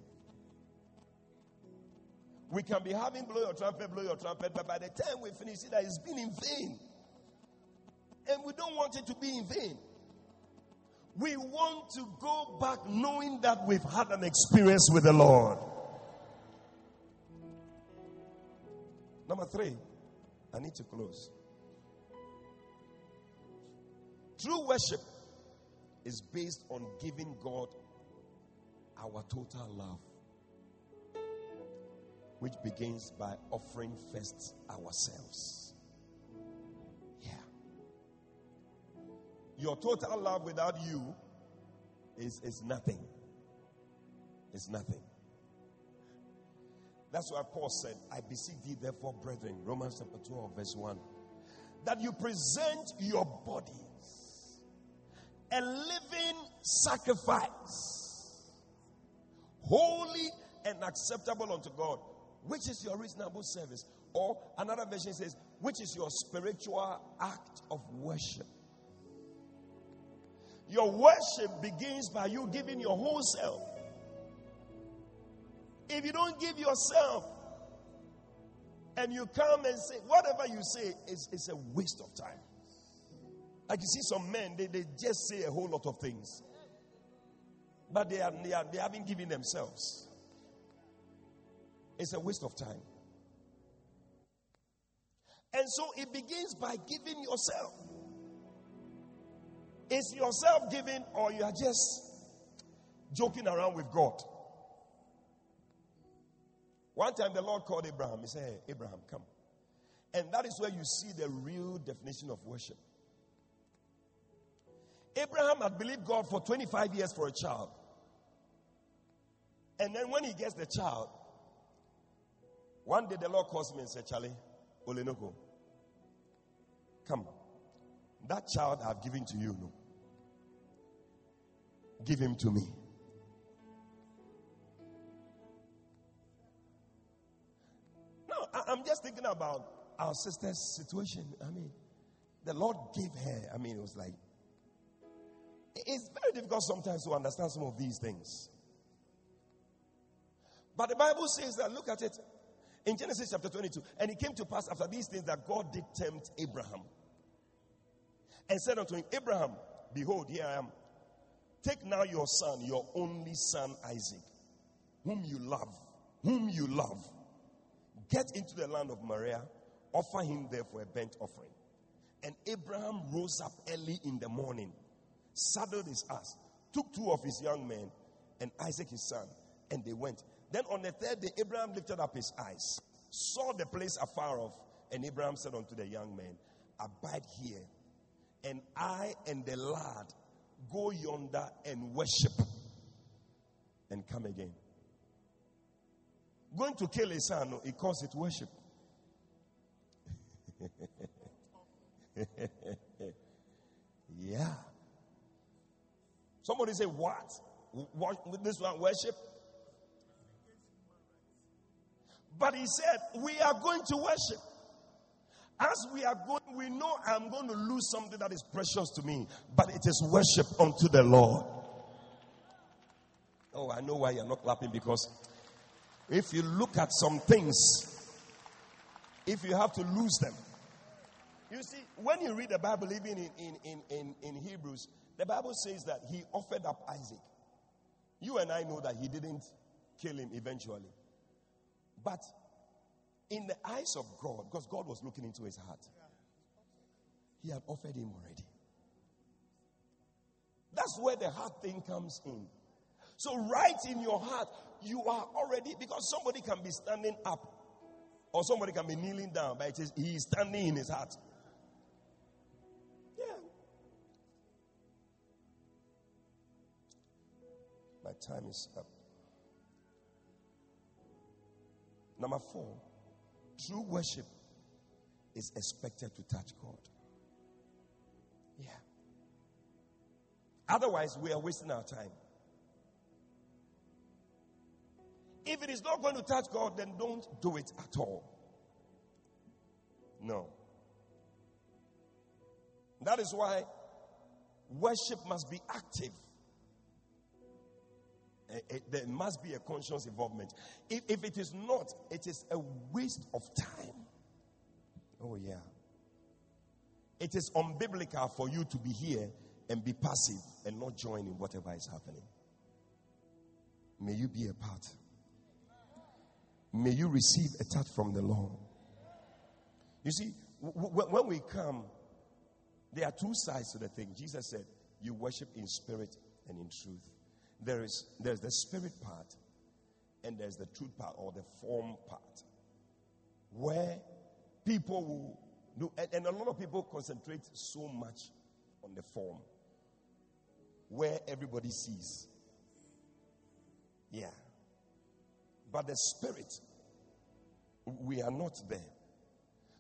We can be having blow your trumpet, blow your trumpet, but by the time we finish it, it's been in vain. And we don't want it to be in vain. We want to go back knowing that we've had an experience with the Lord. Number three, I need to close. True worship is based on giving God our total love, which begins by offering first ourselves. Yeah. Your total love without you is, is nothing. It's nothing. That's why Paul said, I beseech thee, therefore, brethren, Romans chapter 12, verse 1, that you present your bodies a living sacrifice, holy and acceptable unto God, which is your reasonable service. Or another version says, which is your spiritual act of worship. Your worship begins by you giving your whole self. If you don't give yourself and you come and say, whatever you say is, is a waste of time. Like you see some men, they, they just say a whole lot of things. But they, are, they, are, they haven't given themselves. It's a waste of time. And so it begins by giving yourself. Is yourself giving or you are just joking around with God? One time the Lord called Abraham. He said, Abraham, come. And that is where you see the real definition of worship. Abraham had believed God for 25 years for a child. And then when he gets the child, one day the Lord calls me and said, Charlie, Olenoko, come. That child I've given to you, no. Give him to me. No, I- I'm just thinking about our sister's situation. I mean, the Lord gave her, I mean, it was like, it's very difficult sometimes to understand some of these things. But the Bible says that, look at it in Genesis chapter 22. And it came to pass after these things that God did tempt Abraham and said unto him, Abraham, behold, here I am. Take now your son, your only son Isaac, whom you love, whom you love. Get into the land of Moriah, offer him there for a burnt offering. And Abraham rose up early in the morning, saddled his ass, took two of his young men, and Isaac his son, and they went. Then on the third day, Abraham lifted up his eyes, saw the place afar off, and Abraham said unto the young man, Abide here, and I and the lad go yonder and worship, and come again. Going to kill his son, he calls it worship. yeah. Somebody say, What? What this one worship? But he said, We are going to worship. As we are going, we know I'm going to lose something that is precious to me, but it is worship unto the Lord. Oh, I know why you're not clapping because if you look at some things, if you have to lose them, you see, when you read the Bible, even in, in, in, in, Hebrews, the Bible says that he offered up Isaac. You and I know that he didn't kill him eventually. But in the eyes of God, because God was looking into his heart, he had offered him already. That's where the hard thing comes in. So, right in your heart, you are already, because somebody can be standing up or somebody can be kneeling down, but it is, he is standing in his heart. Yeah. My time is up. Number four, true worship is expected to touch God. Yeah. Otherwise, we are wasting our time. If it is not going to touch God, then don't do it at all. No. That is why worship must be active. There must be a conscious involvement. If, if it is not, it is a waste of time. Oh, yeah. It is unbiblical for you to be here and be passive and not join in whatever is happening. May you be a part. May you receive a touch from the Lord. You see, w- w- when we come, there are two sides to the thing. Jesus said, You worship in spirit and in truth. There is there's the spirit part, and there's the truth part or the form part. Where people will do, and, and a lot of people concentrate so much on the form, where everybody sees. Yeah. But the spirit, we are not there.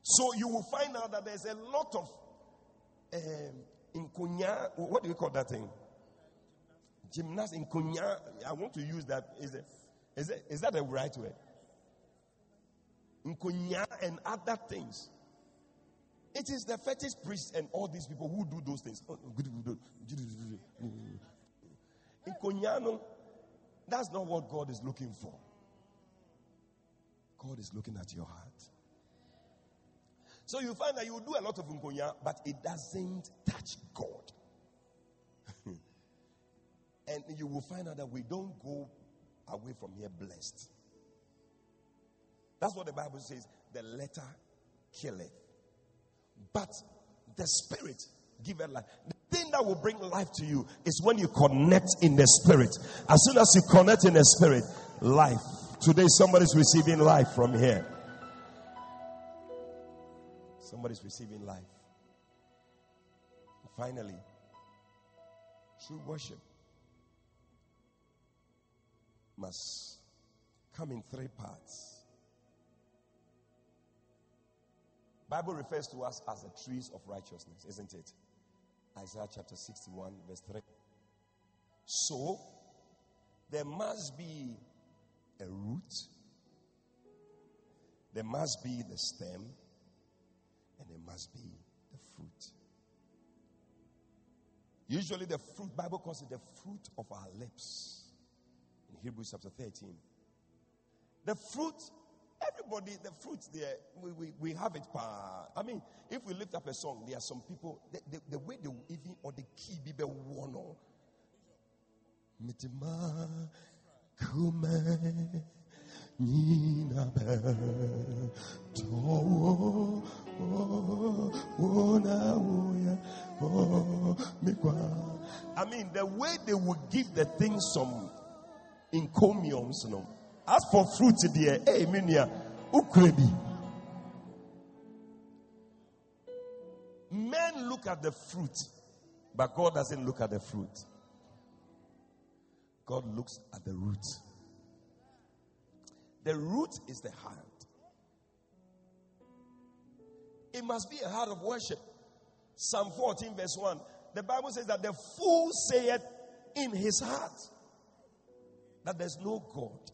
So you will find out that there's a lot of um, in Kunya, what do you call that thing? Gymnast in Kunya. I want to use that. Is it? Is it? Is that the right word? In Kunya and other things. It is the fetish priests and all these people who do those things. In Kunyano, that's not what God is looking for. God is looking at your heart. So you find that you do a lot of nkonya, but it doesn't touch God. And you will find out that we don't go away from here blessed. That's what the Bible says. The letter killeth, but the spirit giveth life. The thing that will bring life to you is when you connect in the spirit. As soon as you connect in the spirit, life. Today, somebody's receiving life from here. Somebody's receiving life. Finally, true worship must come in three parts. Bible refers to us as the trees of righteousness, isn't it? Isaiah chapter 61, verse 3. So, there must be a root, there must be the stem, and there must be the fruit. Usually, the fruit, Bible calls it the fruit of our lips in Hebrews chapter 13. The fruit, everybody, the fruit there, we, we, we have it. I mean, if we lift up a song, there are some people, the, the, the way they will even, or the key, be the one. Oh. Mitima kume nina be to I mean, the way they would give the thing some encomiums, know. As for fruit, dear, eh, hey, minia, ukrebi. Men look at the fruit, but God doesn't look at the fruit. God looks at the root. The root is the heart. It must be a heart of worship. Psalm 14, verse 1. The Bible says that the fool saith in his heart that there's no God.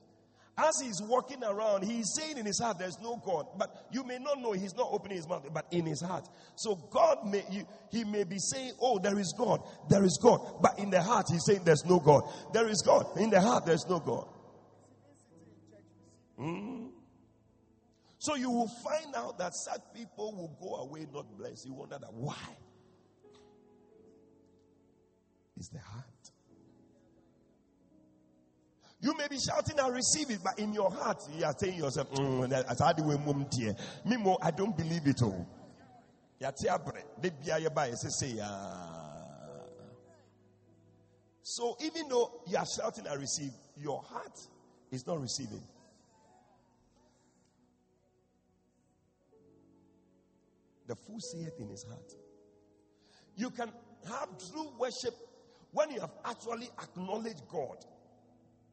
As he's walking around, he's saying in his heart, There's no God. But you may not know he's not opening his mouth, but in his heart. So God may, he may be saying, Oh, there is God, there is God. But in the heart, he's saying, There's no God. There is God. In the heart, there's no God. Hmm? So you will find out that such people will go away not blessed. You wonder that why? It's the heart. You may be shouting and receive it, but in your heart, you are saying yourself, mm, I don't believe it all. So even though you are shouting and receive, your heart is not receiving. The fool saith in his heart. You can have true worship when you have actually acknowledged God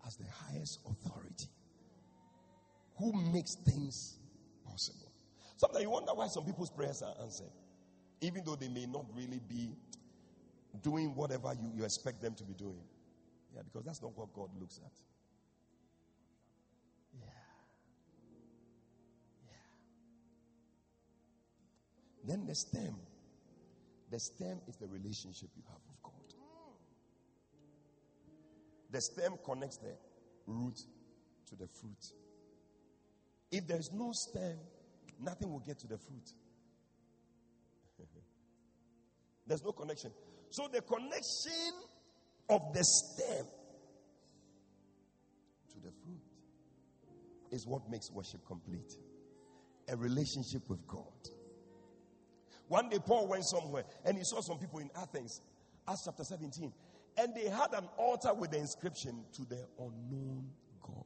as the highest authority who makes things possible. Sometimes you wonder why some people's prayers are answered, even though they may not really be doing whatever you, you expect them to be doing. Yeah, because that's not what God looks at. Yeah. Yeah. Then the stem. The stem is the relationship you have The stem connects the root to the fruit. If there's no stem, nothing will get to the fruit. there's no connection. So the connection of the stem to the fruit is what makes worship complete. A relationship with God. One day, Paul went somewhere and he saw some people in Athens, Acts chapter 17, and they had an altar with the inscription to the unknown God.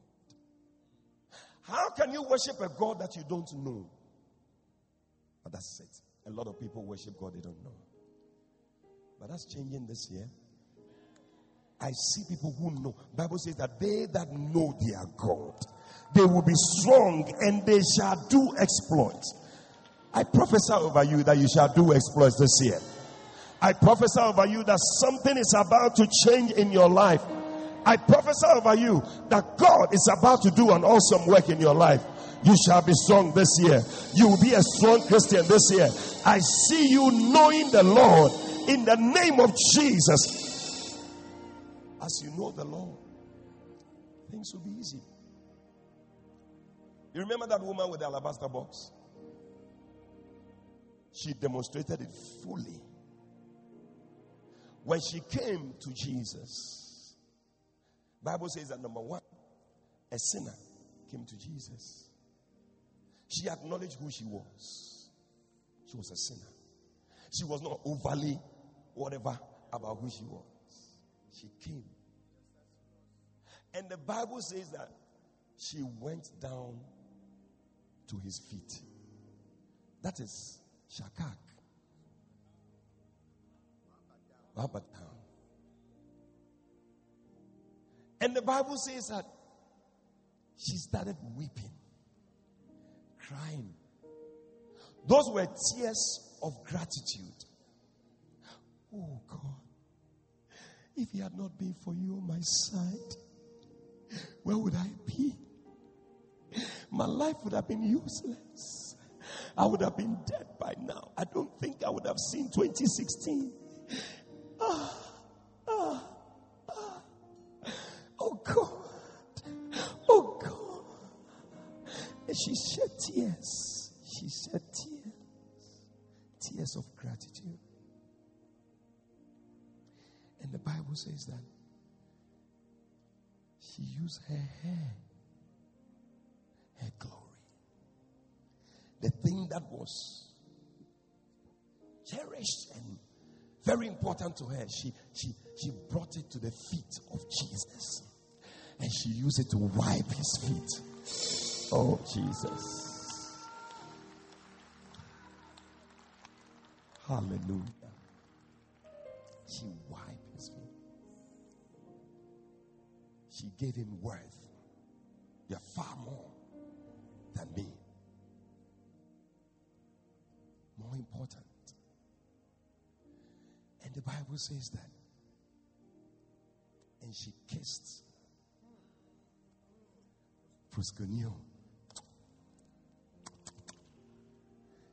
How can you worship a God that you don't know? But that's it. A lot of people worship God they don't know. But that's changing this year. I see people who know. Bible says that they that know their God, they will be strong and they shall do exploits. I prophesy over you that you shall do exploits this year. I prophesy over you that something is about to change in your life. I prophesy over you that God is about to do an awesome work in your life. You shall be strong this year. You will be a strong Christian this year. I see you knowing the Lord in the name of Jesus. As you know the Lord, things will be easy. You remember that woman with the alabaster box? She demonstrated it fully. When she came to Jesus, Bible says that number one, a sinner came to Jesus. She acknowledged who she was. She was a sinner. She was not overly whatever about who she was. She came. And the Bible says that she went down to his feet. That is Shakak. And down. And the Bible says that she started weeping, crying. Those were tears of gratitude. Oh God, if He had not been for you on my side, where would I be? My life would have been useless. I would have been dead by now. I don't think I would have seen 2016. Ah, ah, ah. Oh God. Oh God. And she shed tears. She shed tears. Tears of gratitude. And the Bible says that she used her hair, her glory. The thing that was cherished and very important to her, she, she, she brought it to the feet of Jesus. And she used it to wipe his feet. Oh, Jesus. Hallelujah. She wiped his feet. She gave him worth. You're far more Bible says that. And she kissed Proskuneo.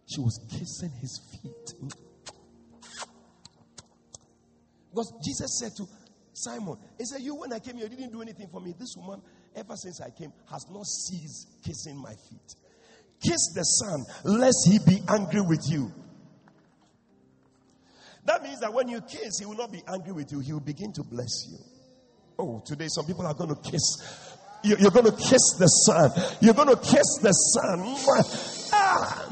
She was kissing his feet. Because Jesus said to Simon, He said, You, when I came here, you didn't do anything for me. This woman, ever since I came, has not ceased kissing my feet. Kiss the Son, lest he be angry with you. Means that when you kiss, he will not be angry with you, he will begin to bless you. Oh, today some people are going to kiss. You're going to kiss the Son. You're going to kiss the Son. Ah.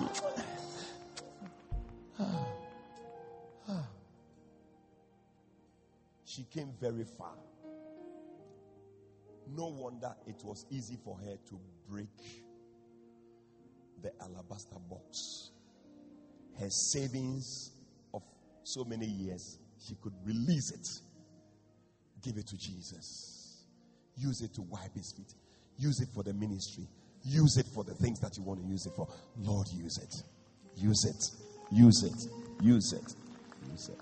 She came very far. No wonder it was easy for her to break the alabaster box. Her savings so many years, she could release it, give it to Jesus. Use it to wipe his feet. Use it for the ministry. Use it for the things that you want to use it for. Lord, use it. Use it. Use it. Use it. Use it.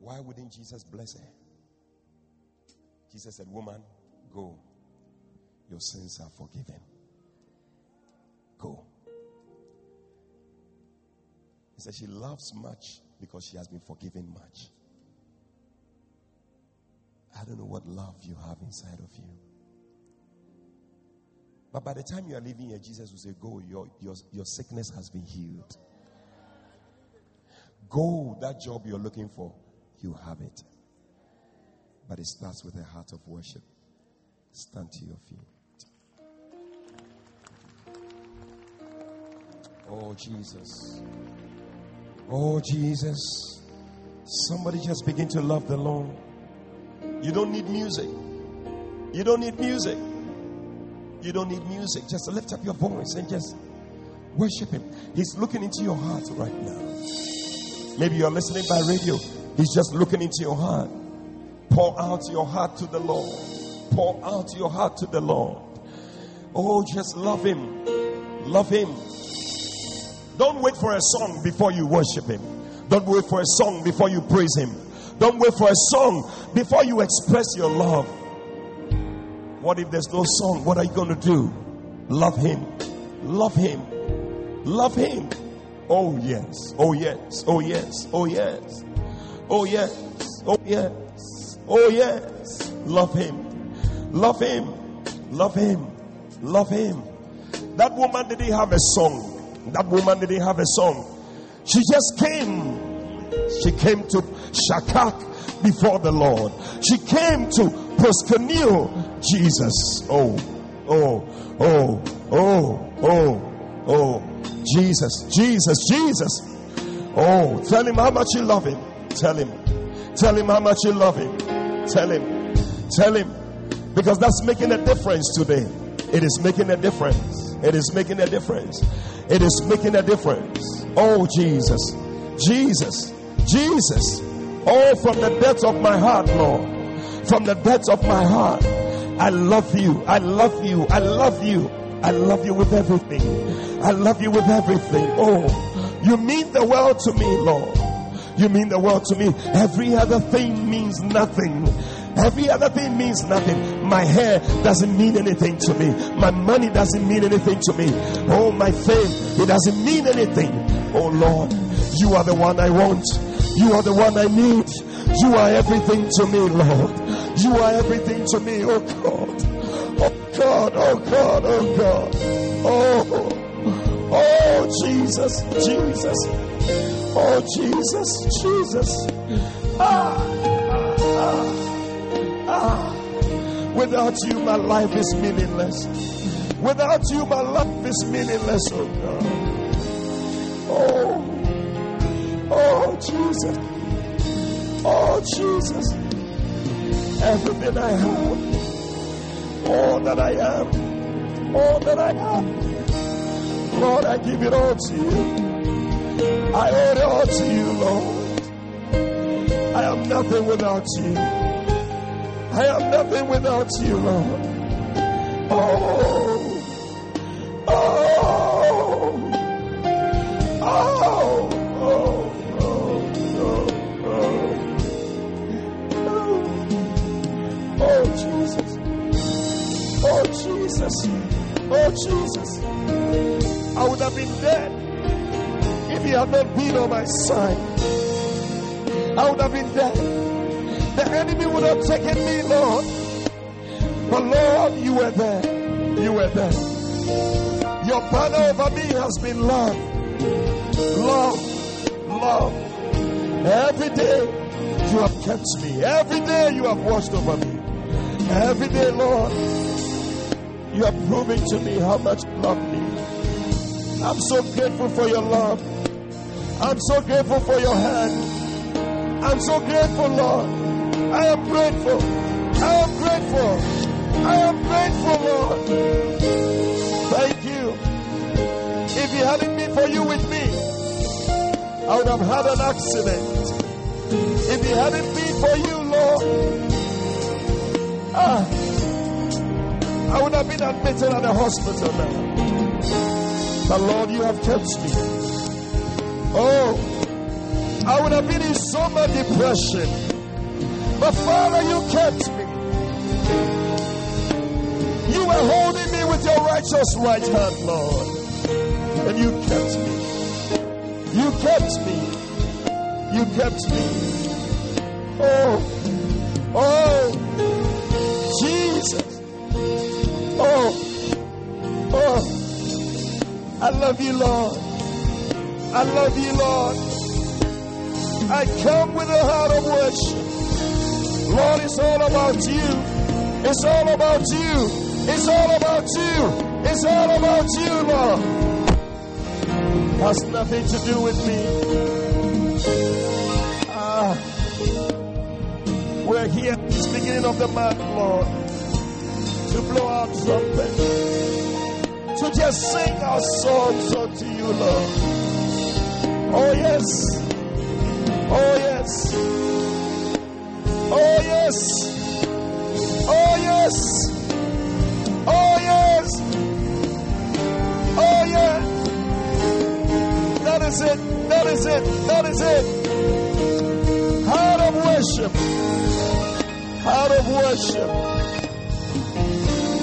Why wouldn't Jesus bless her? Jesus said, Woman, go. Your sins are forgiven. Go. He said, She loves much because she has been forgiven much. I don't know what love you have inside of you. But by the time you are leaving here, Jesus will say, Go, your, your, your sickness has been healed. Go, that job you're looking for, you have it. But it starts with a heart of worship. Stand to your feet. Oh, Jesus. Oh, Jesus. Somebody just begin to love the Lord. You don't need music. You don't need music. You don't need music. Just lift up your voice and just worship Him. He's looking into your heart right now. Maybe you're listening by radio. He's just looking into your heart. Pour out your heart to the Lord. Pour out your heart to the Lord. Oh, just love Him. Love Him. Don't wait for a song before you worship Him. Don't wait for a song before you praise Him. Don't wait for a song before you express your love. What if there's no song? What are you going to do? Love Him. Love Him. Love Him. Oh, yes. Oh, yes. Oh, yes. Oh, yes. Oh, yes. Oh, yes. Oh, yes. Love Him. Love Him. Love Him. Love Him. That woman didn't have a song. That woman didn't have a song. She just came. She came to Shakak before the Lord. She came to proskuneo Jesus. Oh, oh, oh, oh, oh, oh. Jesus, Jesus, Jesus. Oh, tell him how much you love him. Tell him. Tell him how much you love him. Tell him. Tell him. Because that's making a difference today. It is making a difference. It is making a difference. It is making a difference. Oh, Jesus. Jesus. Jesus. Oh, from the depths of my heart, Lord. From the depths of my heart. I love you. I love you. I love you. I love you with everything. I love you with everything. Oh, you mean the world to me, Lord. You mean the world to me. Every other thing means nothing. Every other thing means nothing. My hair doesn't mean anything to me. My money doesn't mean anything to me. Oh, my fame, it doesn't mean anything. Oh, Lord, you are the one I want. You are the one I need. You are everything to me, Lord. You are everything to me, oh God. Oh God, oh God, oh God. Oh, oh Jesus, Jesus. Oh Jesus, Jesus. Ah, ah, ah. Without you, my life is meaningless. Without you, my life is meaningless, oh God. Oh, oh Jesus. Oh Jesus. Everything I have, all that I am, all that I am, Lord, I give it all to you. I owe it all to you, Lord. I am nothing without you. I am nothing without you, Lord. Oh, oh, oh, oh, oh, oh, oh, oh, Jesus. Oh, Jesus. Oh, Jesus. I would have been dead if you had not been on my side. I would have been dead. The enemy would have taken me, Lord. But Lord, you were there. You were there. Your banner over me has been love. Love. Love. Every day you have kept me. Every day you have watched over me. Every day, Lord, you are proving to me how much you love me. I'm so grateful for your love. I'm so grateful for your hand. I'm so grateful, Lord. I am grateful. I am grateful. I am grateful, Lord. Thank you. If it hadn't been for you with me, I would have had an accident. If it hadn't been for you, Lord, ah, I would have been admitted at the hospital now. But Lord, you have kept me. Oh, I would have been in so much depression. But Father, you kept me. You were holding me with your righteous right hand, Lord. And you kept me. You kept me. You kept me. Oh, oh, Jesus. Oh, oh, I love you, Lord. I love you, Lord. I come with a heart of worship. Lord, it's all about you. It's all about you. It's all about you. It's all about you, Lord. Has nothing to do with me. Ah, we're here at this beginning of the month, Lord, to blow our trumpet, to just sing our songs unto you, Lord. Oh, yes. Oh, yes. Oh, yes. Oh, yes. Oh, yes. Oh, yeah. That is it. That is it. That is it. Heart of worship. Heart of worship.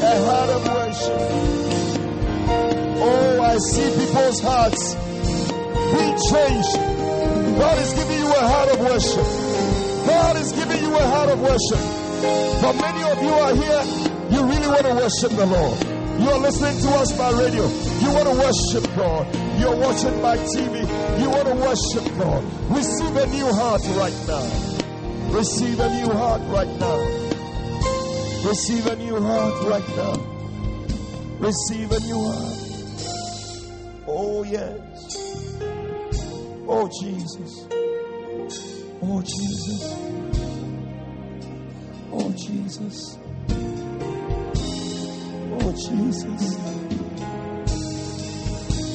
A heart of worship. Oh, I see people's hearts being changed. God is giving you a heart of worship. God is giving you a heart of worship. For many of you are here, you really want to worship the Lord. You are listening to us by radio. You want to worship God. You are watching by TV. You want to worship God. Receive a new heart right now. Receive a new heart right now. Receive a new heart right now. Receive a new heart. Oh, yes. Oh, Jesus. Oh, Jesus. Oh, Jesus. Oh, Jesus.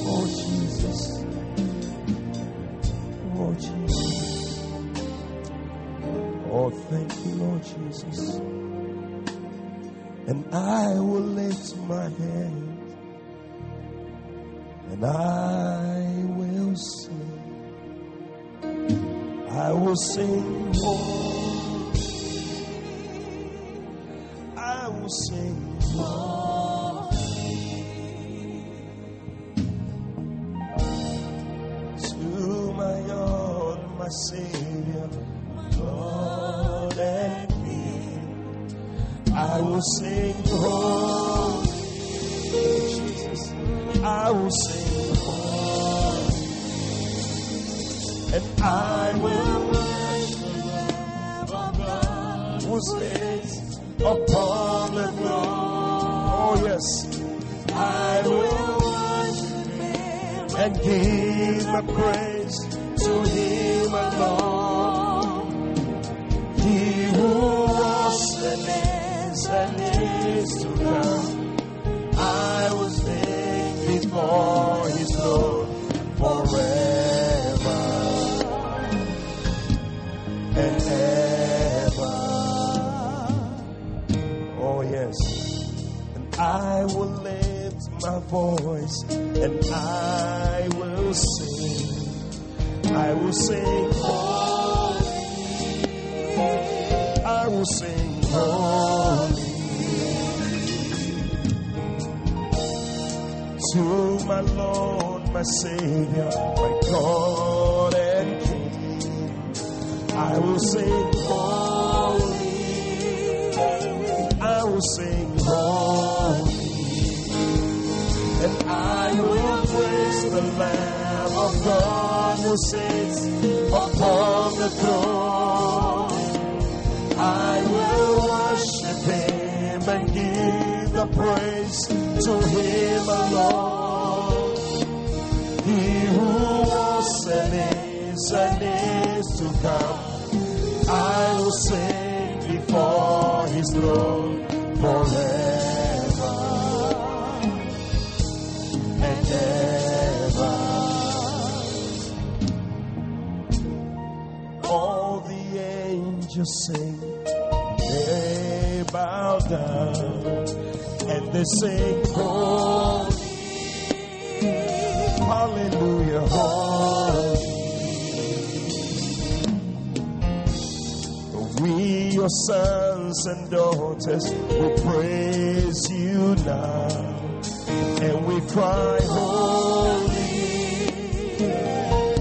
Oh, Jesus. Oh, Jesus. Oh, thank you, Lord Jesus. And I will lift my hand and I will sing. I will sing, oh, sits upon the throne. Oh, yes. I will worship him and give the praise to him alone. He who was and is and is to come. I will sing before I will lift my voice and I will sing. I will sing holy. I will sing holy. To my Lord, my Savior, my God and King. I will sing holy. The Lamb of God who sits upon the throne. I will worship him and give the praise to him alone. He who was and is and is to come. I will sing before his throne forever just sing. They bow down and they sing, Holy, Hallelujah, Holy. We, your sons and daughters, we praise you now. And we cry, Holy.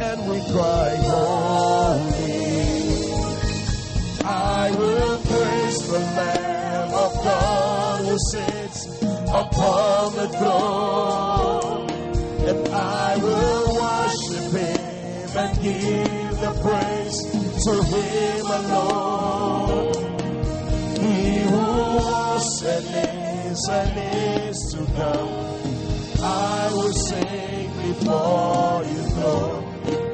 And we cry, the Lamb of God who sits upon the throne. And I will worship him and give the praise to him alone. He who was and is and is to come. I will sing before you throne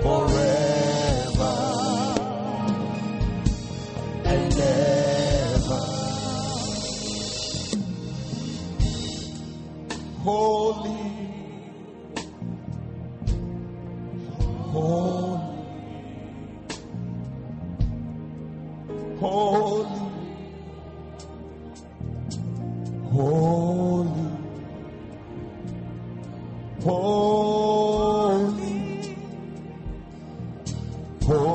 forever Holy, holy, holy, holy, holy, holy.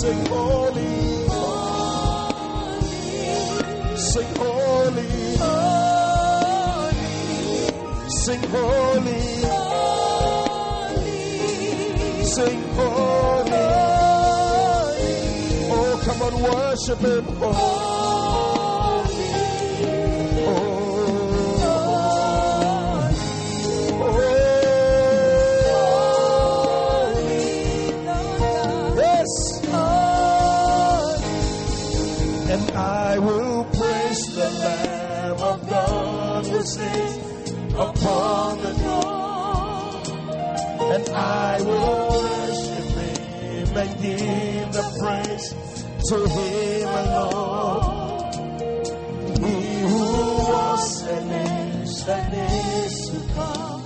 Sing holy. Sing holy. Sing holy. Sing holy. Oh, come on, worship him. Oh. Upon the throne. And I will worship him and give the praise to him alone. He who was and is and is to come.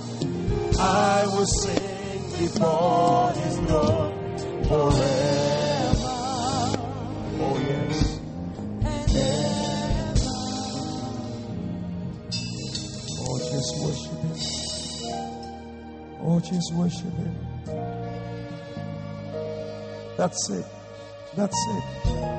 I will sing before just worship him. That's it. That's it.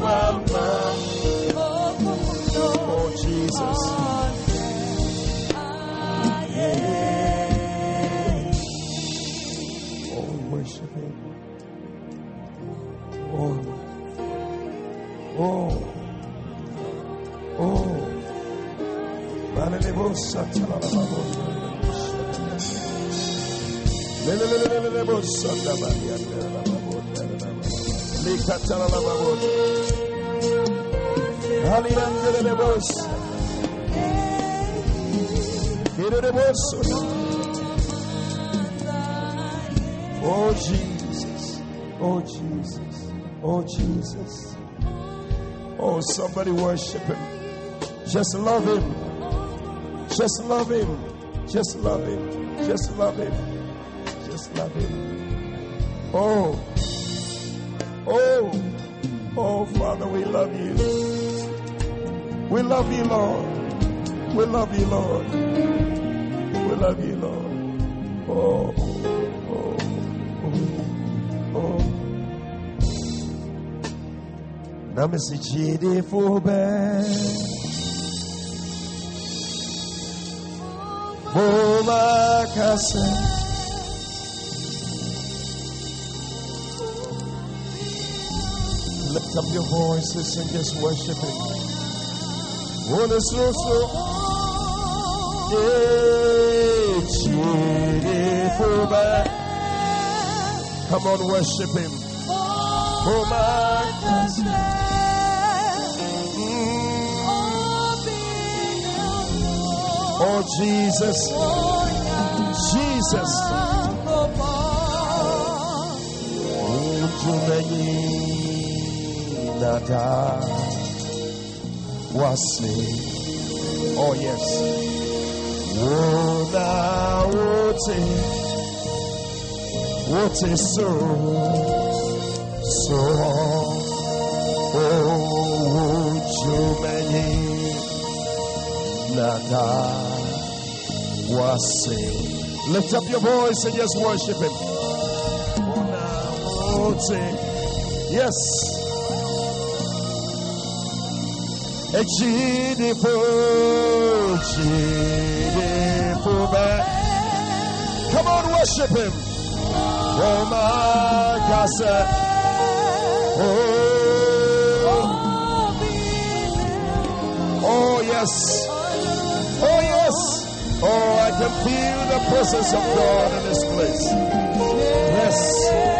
Kwamba oh Jesus. Oh worship him. Oh. Oh. Oh. Manele Oh Jesus, oh Jesus, oh Jesus. Oh, somebody worship him. Just love him. Just love him. Just love him. Just love him. Just love him. Oh, oh, oh, Father, we love you. We love you, Lord. We love you, Lord. We love you, Lord. Oh, oh, oh, oh. Namisijidi fube. Moma kase. Up your voices and just worship Him. One so so. Come on, worship Him. Oh, Moma kase. Oh Jesus, Jesus. Oh, Utumenyi nada wase. Oh yes. Wona wote wote so so. Oh utumenyi nada wase. Lift up your voice and just worship Him. Yes. Ejidi fo, ejidi fo. Come on, worship Him. Oh my God, Oh, oh yes. Oh yes. Oh, I can feel the presence of God in this place. Yes.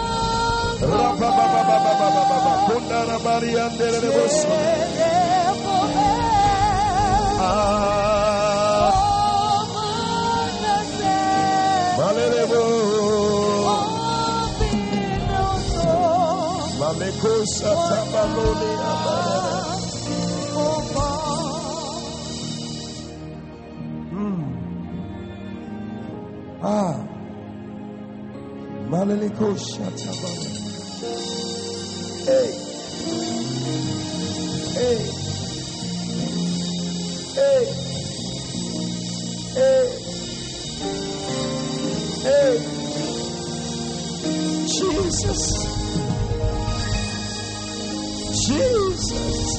Ah, malele bo, maleko satabaloni amara. Maleliko Shatabala. Hey, hey, hey, hey, Jesus, Jesus.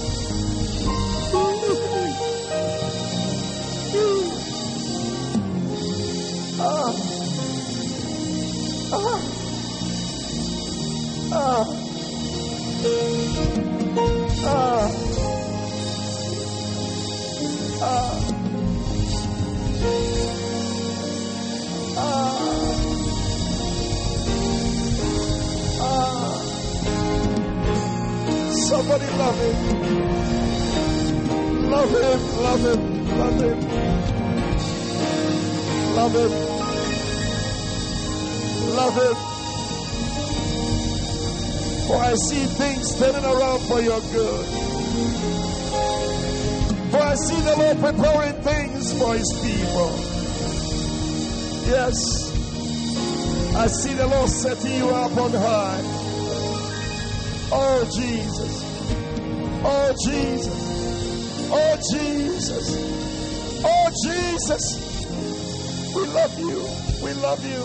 Somebody love him. Love him, love him, love him. Love him. Love him. For I see things turning around for your good. For I see the Lord preparing things for his people. Yes. I see the Lord setting you up on high. Oh, Jesus. Oh, Jesus. Oh, Jesus. Oh, Jesus. We love you. We love you.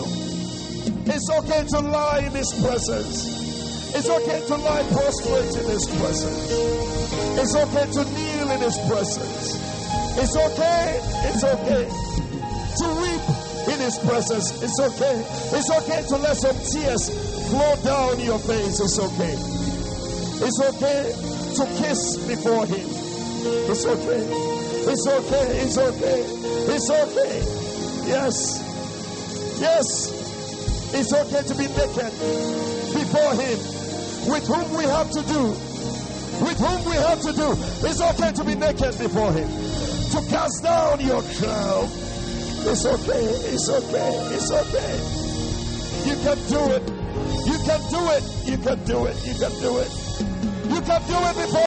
It's okay to lie in His presence. It's okay to lie prostrate in His presence. It's okay to kneel in His presence. It's okay. It's okay to weep in His presence. It's okay. It's okay to let some tears flow down your face. It's okay. It's okay to kiss before Him. It's okay. It's okay. It's okay. It's okay. Yes. Yes. It's okay to be naked before Him. With whom we have to do. With whom we have to do. It's okay to be naked before Him. To cast down your crown. It's okay. It's okay. It's okay. You can do it. You can do it. You can do it. You can do it. You can do it before.